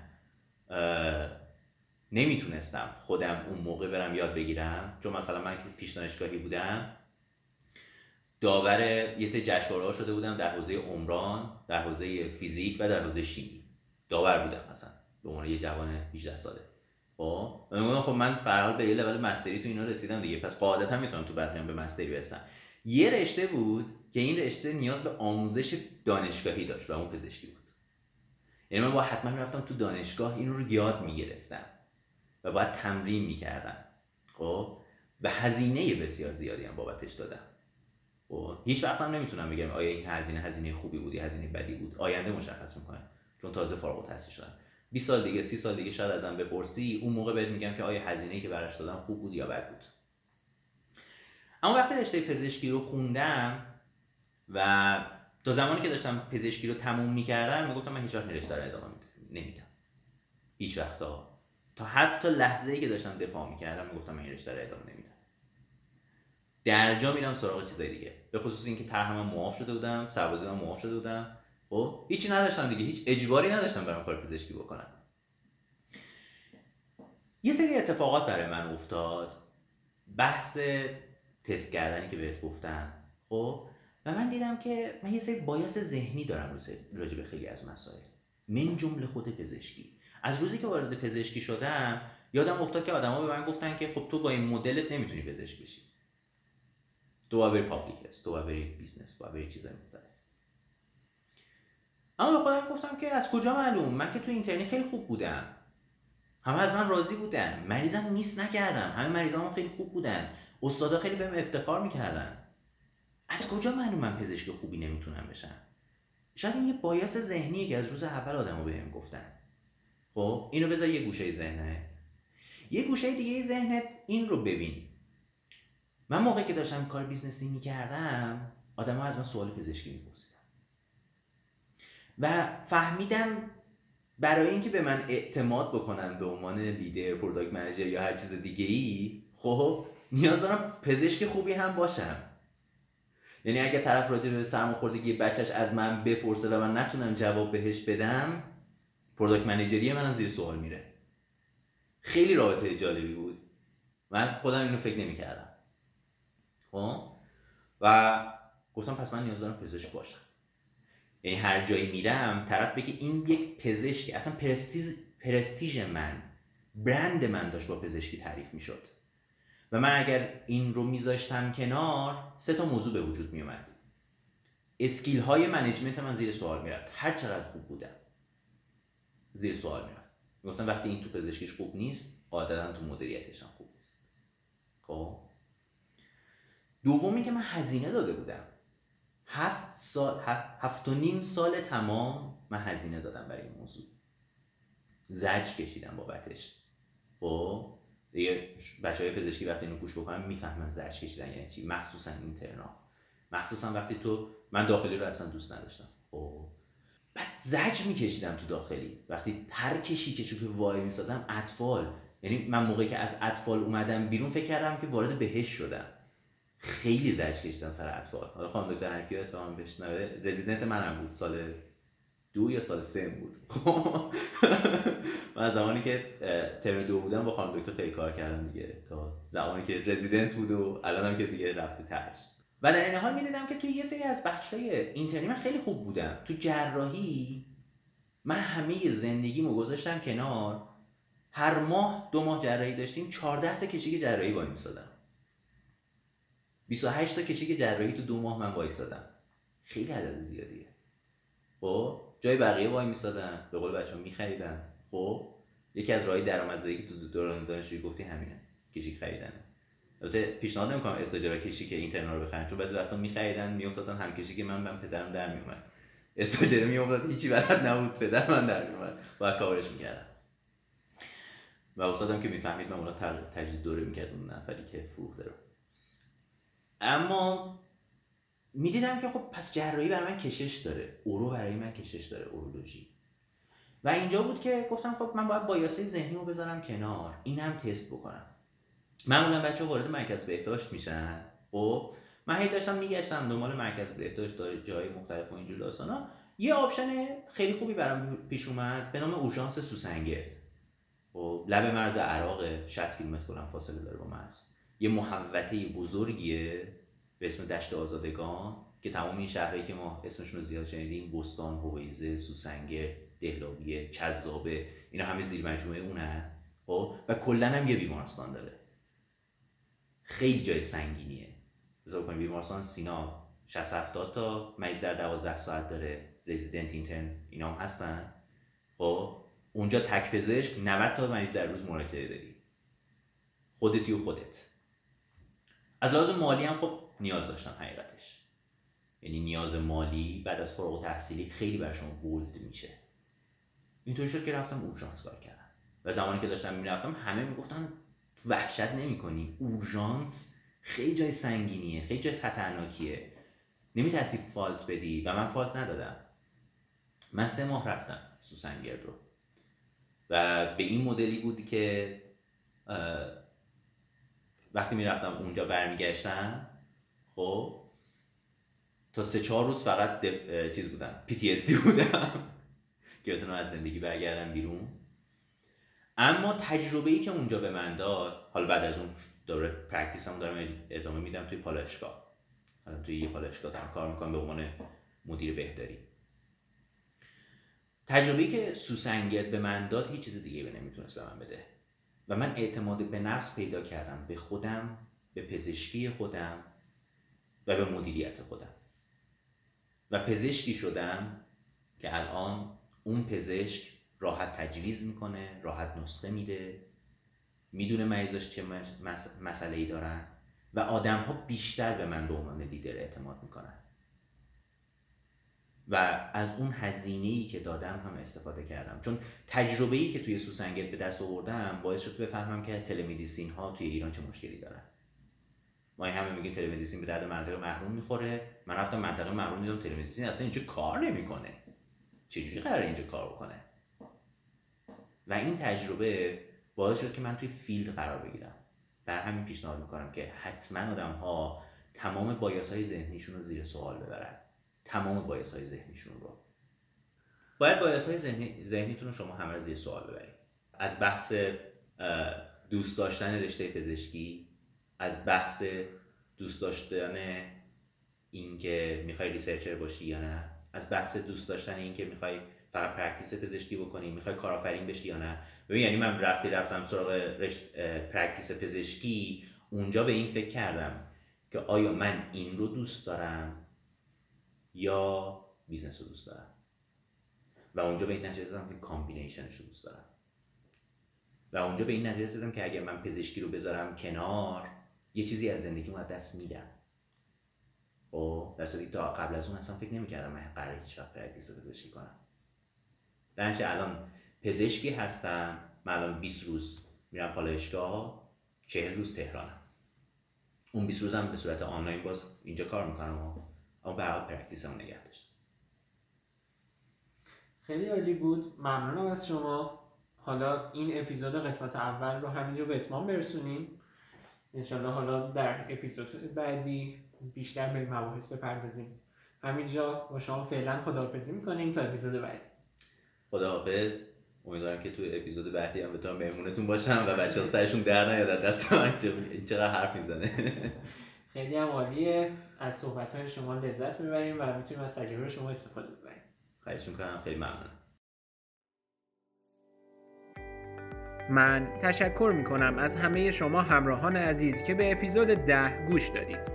نمی‌تونستم خودم اون موقع برم یاد بگیرم چون مثلا من پیش دانشگاهی بودم داور یه سری جشنواره شده بودم در حوزه عمران در حوزه فیزیک و در حوزه شیمی. داور بودم مثلا به عنوان یه جوان 18 ساله. خب خب من به به یه لول مستری تو اینا رسیدم دیگه. پس قاعدتا می‌تونم تو بعد به مستری برسم. یه رشته بود که این رشته نیاز به آموزش دانشگاهی داشت و اون پزشکی بود. یعنی من با حتما می‌رفتم تو دانشگاه این رو یاد می‌گرفتم و باید تمرین می‌کردم. خب و هزینه بسیار زیادی هم بابتش دادم. خب هیچ وقت هم نمی‌تونم بگم آیا این هزینه هزینه خوبی بودی هزینه بدی بود. آینده مشخص می‌کنه چون تازه فارغ التحصیل شدم. 20 سال دیگه 30 سال دیگه شاید ازم بپرسی اون موقع بهت میگم که آیا هزینه که براش دادم خوب بود یا بد بود. اما وقتی رشته پزشکی رو خوندم و تا زمانی که داشتم پزشکی رو تموم می‌کردم می‌گفتم من هیچ وقت رشته رو ادامه نمیدم هیچ وقتا. تا حتی لحظه ای که داشتم دفاع می‌کردم می‌گفتم من این رشته رو ادامه نمیدم. درجا میرم سراغ چیزای دیگه. به خصوص اینکه طرحم معاف شده بودم سربازی معاف شده بودم. خب هیچی نداشتم دیگه هیچ اجباری نداشتم برام کار پزشکی بکنم. یه سری اتفاقات برای من افتاد. بحث تست کردنی که بهت گفتم. خب و من دیدم که من یه سری بایاس ذهنی دارم راجع به خیلی از مسائل. من جمله خود پزشکی. از روزی که وارد پزشکی شدم یادم افتاد که آدما به من گفتن که خب تو با این مدلت نمی‌تونی پزشک بشی. تو بری public تو باید بری business باید بری چیزای مختلف. اما به خودم گفتم که از کجا معلوم؟ من که تو اینترنی خیلی خوب بودم. همه از من راضی بودن. مریضم miss نکردم. همه مریضام خیلی خوب بودن. استادا خیلی بهم افتخار می‌کردن. از کجا معلوم من پزشک خوبی نمی‌تونم بشم؟ شاید این یه bias ذهنیه که از روز اول آدما بهم گفتن. خب اینو بذار یه گوشه ذهنت. یه گوشه دیگه ذهنت این رو ببین. من موقعی که داشتم کار business ی می‌کردم آدما از من سوال پزشکی میپرسیدن. و فهمیدم برای اینکه به من اعتماد بکنن به عنوان leader product manager یا هر چیز دیگه ای خب نیاز دارم پزشک خوبی هم باشم. یعنی اگه طرف راجع به سرماخوردگی بچهش از من بپرسه و من نتونم جواب بهش بدم product manager ی منم زیر سوال میره. خیلی رابطه جالبی بود. من خودم اینو فکر نمی‌کردم. خب؟ و گفتم پس من نیاز دارم پزشک باشم. یعنی هر جایی میرم طرف بگه این یک پزشک اصلا پرستیژ پرستیژ من برند من داشت با پزشکی تعریف می‌شد. و من اگر این رو میذاشتم کنار سه تا موضوع به وجود میومد skill های management من زیر سوال می‌رفت. هر چقدر خوب بودم زیر سوال می‌رفت. می‌گفتم وقتی این تو پزشکیش خوب نیست قاعدتا تو مدیریتش هم خوب نیست. خب؟ دومی که من هزینه داده بودم. هفت سال هفت و نیم سال تمام من هزینه دادم برای این موضوع. زجر کشیدم بابتش. خب؟ دیگه بچه های پزشکی وقتی اینو گوش بکنن می‌فهمن زجر کشیدن یعنی چی. مخصوصا اینترنا مخصوصا وقتی تو من داخلی رو اصلا دوست نداشتم. خب؟ بعد زجر میکشیدم تو داخلی. وقتی هر کشی که وای میسادم اطفال. یعنی من موقعی که از اطفال اومدم بیرون فکر کردم که وارد بهش شدم. خیلی زجر کشیدم سر اطفال حالا خانم دکتر حنفی اتهام بشنوه. رزیدنت منم بود. سال دو یا سال سه بود. من زمانی که ترم دو بودم با خانم دکتر خیلی کار کردم دیگه. تا زمانی که رزیدنت بود و الانم که دیگه رفته ترش. و در این حال می‌دیدم که توی یه سری از بخشای اینترنی من خیلی خوب بودم. تو جراحی من همه زندگیمو گذاشتم کنار. هر ماه دو ماه جراحی داشتیم. 14 تا کشیک جراحی وای میسادم. 28 تا کشیک جراحی تو دو ماه من وایسادم. خیلی عدد زیادیه. خب جای بقیه وای میسادن به قول بچه‌ها میخریدن. خب یکی از راهی درآمدزایی که تو دوران دانشجویی گفتی همینه کشیک خریدنه البته پیشنهاد نمی‌کنم استاجرا کشی که اینترنا رو بخرن چون بعضی وقتا میخریدن میافتادن هم کشی که من من پدرم در میومد استاجر میافتاد هیچی بلد نبود پدر من در میومد باید کاورش می‌کردم. و استادم که می‌فهمید من اونا تجهیز دوره می‌کرد اون نفری که فروخته رو. اما می‌دیدم که خب پس جراحی برای من کشش داره. اورو برای من کشش داره اورولوژی. و اینجا بود که گفتم خب من باید bias ای ذهنی رو بذارم کنار. اینم تست بکنم. معمولا بچه‌ها وارد مرکز بهداشت میشن. خب من هی داشتم میگشتم دنبال مرکز بهداشت داره جای مختلف و اینجور داستانا. یه option خیلی خوبی برام پیش اومد به نام اورژانس سوسنگرد خب لب مرز عراق 60 کیلومتر فاصله داره با مرز. یه محوطه بزرگیه به اسم دشت آزادگان که تمام این شهرهایی که ما اسمشون رو زیاد شنیدیم بستان، هویزه، سوسنگرد، دهلاویه، چذابه اینا همه زیر مجموعه اونه. خب؟ و کلا هم یه بیمارستان داره. خیلی جای سنگینیه. بذار کنیم بیمارستان سینا 60 70 تا مریض در 12 ساعت داره. رزیدنت اینترن اینا هم هستن. خب؟ اونجا تک پزشک 90 تا مریض در روز مراجعه داری. خودتی و خودت. از لحاظ مالی هم خب نیاز داشتم حقیقتش. یعنی نیاز مالی بعد از فارغ تحصیلی خیلی بر شما بولد میشه. اینطور شد که رفتم اورژانس کار کردم. و زمانی که داشتم می‌رفتم همه می‌گفتن وحشت نمی‌کنی. اورژانس خیلی جای سنگینیه خیلی جای خطرناکیه. نمیترسی فالت بدی؟ و من فالت ندادم. من سه ماه رفتم سوسنگرد رو. و به این مدلی بودی که وقتی می‌رفتم اونجا برمیگشتم خب تا سه چهار روز فقط چیز بودم PTSD بودم که بتونم از زندگی برگردم بیرون. اما تجربه ای که اونجا به من داد حالا بعد از اون دوره practice هم دارم ادامه میدم توی پالایشگاه. حالا توی یه پالایشگاه دارم کار می‌کنم به عنوان مدیر بهداری. تجربه‌ای که سوسنگرد به من داد هیچ چیز دیگه به نمی‌تونست به من بده. و من اعتماد به نفس پیدا کردم به خودم به پزشکی خودم و به مدیریت خودم. و پزشکی شدم که الان اون پزشک راحت تجویز می‌کنه راحت نسخه میده می‌دونه مریضاش چه مسئله ای دارن و آدم ها بیشتر به من به عنوان لیدر اعتماد می‌کنن. و از اون هزینه ای که دادم هم استفاده کردم. چون تجربه ای که توی سوسنگت به دست آوردم باعث شد بفهمم که تلمدیسین ها توی ایران چه مشکلی دارن. ما همه میگیم تلمدیسین به درد منطقه محروم می‌خوره. من رفتم منطقه محروم دیدم تلمدیسین اصلا اینجا کار نمی‌کنه. چجوری قرار اینجا کار بکنه؟ و این تجربه باعث شد که من توی فیلد قرار بگیرم. بر همین پیشنهاد می‌کنم که حتما آدم ها تمام بایاس های ذهنیشون رو زیر سوال ببرن. تمام بایاس های ذهنیشون رو. باید بایاس های ذهنی، ذهنیتون رو شما همه زیر سوال ببرید. از بحث دوست داشتن رشته پزشکی از بحث دوست داشتن اینکه می‌خوای researcher باشی یا نه از بحث دوست داشتن اینکه می‌خوای فقط practice پزشکی بکنی می‌خوای کارآفرین بشی یا نه. ببین یعنی من رفتی رفتم سراغ رشته practice پزشکی اونجا به این فکر کردم که آیا من این رو دوست دارم؟ یا business رو دوست دارم. و اونجا به این نتیجه رسیدم که combination ش رو دوست دارم. و اونجا به این نتیجه رسیدم که اگر من پزشکی رو بذارم کنار یه چیزی از زندگی از دست میدم. و خب، در تا قبل از اون اصلا فکر نمی‌کردم من قرار هیچ وقت practice پزشکی کنم. درنتیجه الان پزشکی هستم من الان 20 روز میرم پالایشگاه 40 روز تهرانم. اون 20 روزم به صورت آنلاین باز اینجا کار می‌کنم و اما به حال پرکتیسمو نگه داشتم خیلی عالی بود. ممنونم از شما. حالا این اپیزود قسمت اول رو همینجا به اتمام برسونیم. انشالله حالا در اپیزود بعدی بیشتر به مباحث بپردازیم. همینجا با شما فعلا خداحافظی می‌کنیم تا اپیزود بعدی. خداحافظ. امیدوارم که تو اپیزود بعدی هم بتونم مهمونتون باشم و بچه ها سرشون در نیاد دست من چقدر حرف می‌زنه. خیلی هم عالیه. از صحبت های شما لذت می‌بریم و می‌تونیم از تجربه شما استفاده ببریم خواهش می‌کنم. خیلی ممنونم من تشکر می‌کنم از همه شما همراهان عزیز که به اپیزود ده گوش دادید.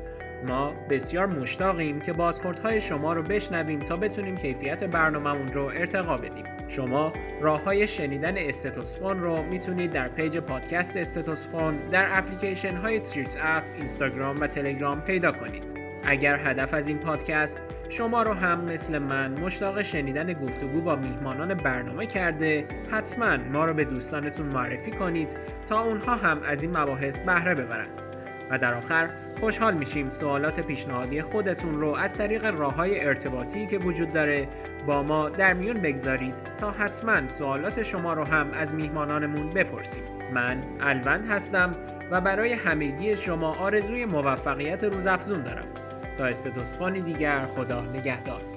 ما بسیار مشتاقیم که بازخوردهای شما رو بشنویم تا بتونیم کیفیت برنامهمون رو ارتقا بدیم. شما راه های شنیدن استتوسفون رو می‌تونید در page پادکست استتوسفون در اپلیکیشن های تریت اپ، اینستاگرام و تلگرام پیدا کنید. اگر هدف از این پادکست شما رو هم مثل من مشتاق شنیدن گفتگو با میهمانان برنامه کرده حتما ما رو به دوستانتون معرفی کنید تا اونها هم از این مباحث بهره ببرند و در آخر خوشحال میشیم سوالات پیشنهادی خودتون رو از طریق راه های ارتباطی که وجود داره با ما در میون بگذارید تا حتما سوالات شما رو هم از میهمانانمون بپرسیم. من الوند هستم و برای همگی شما آرزوی موفقیت روزافزون دارم. تا استتوسفانی دیگر خدا نگهدار.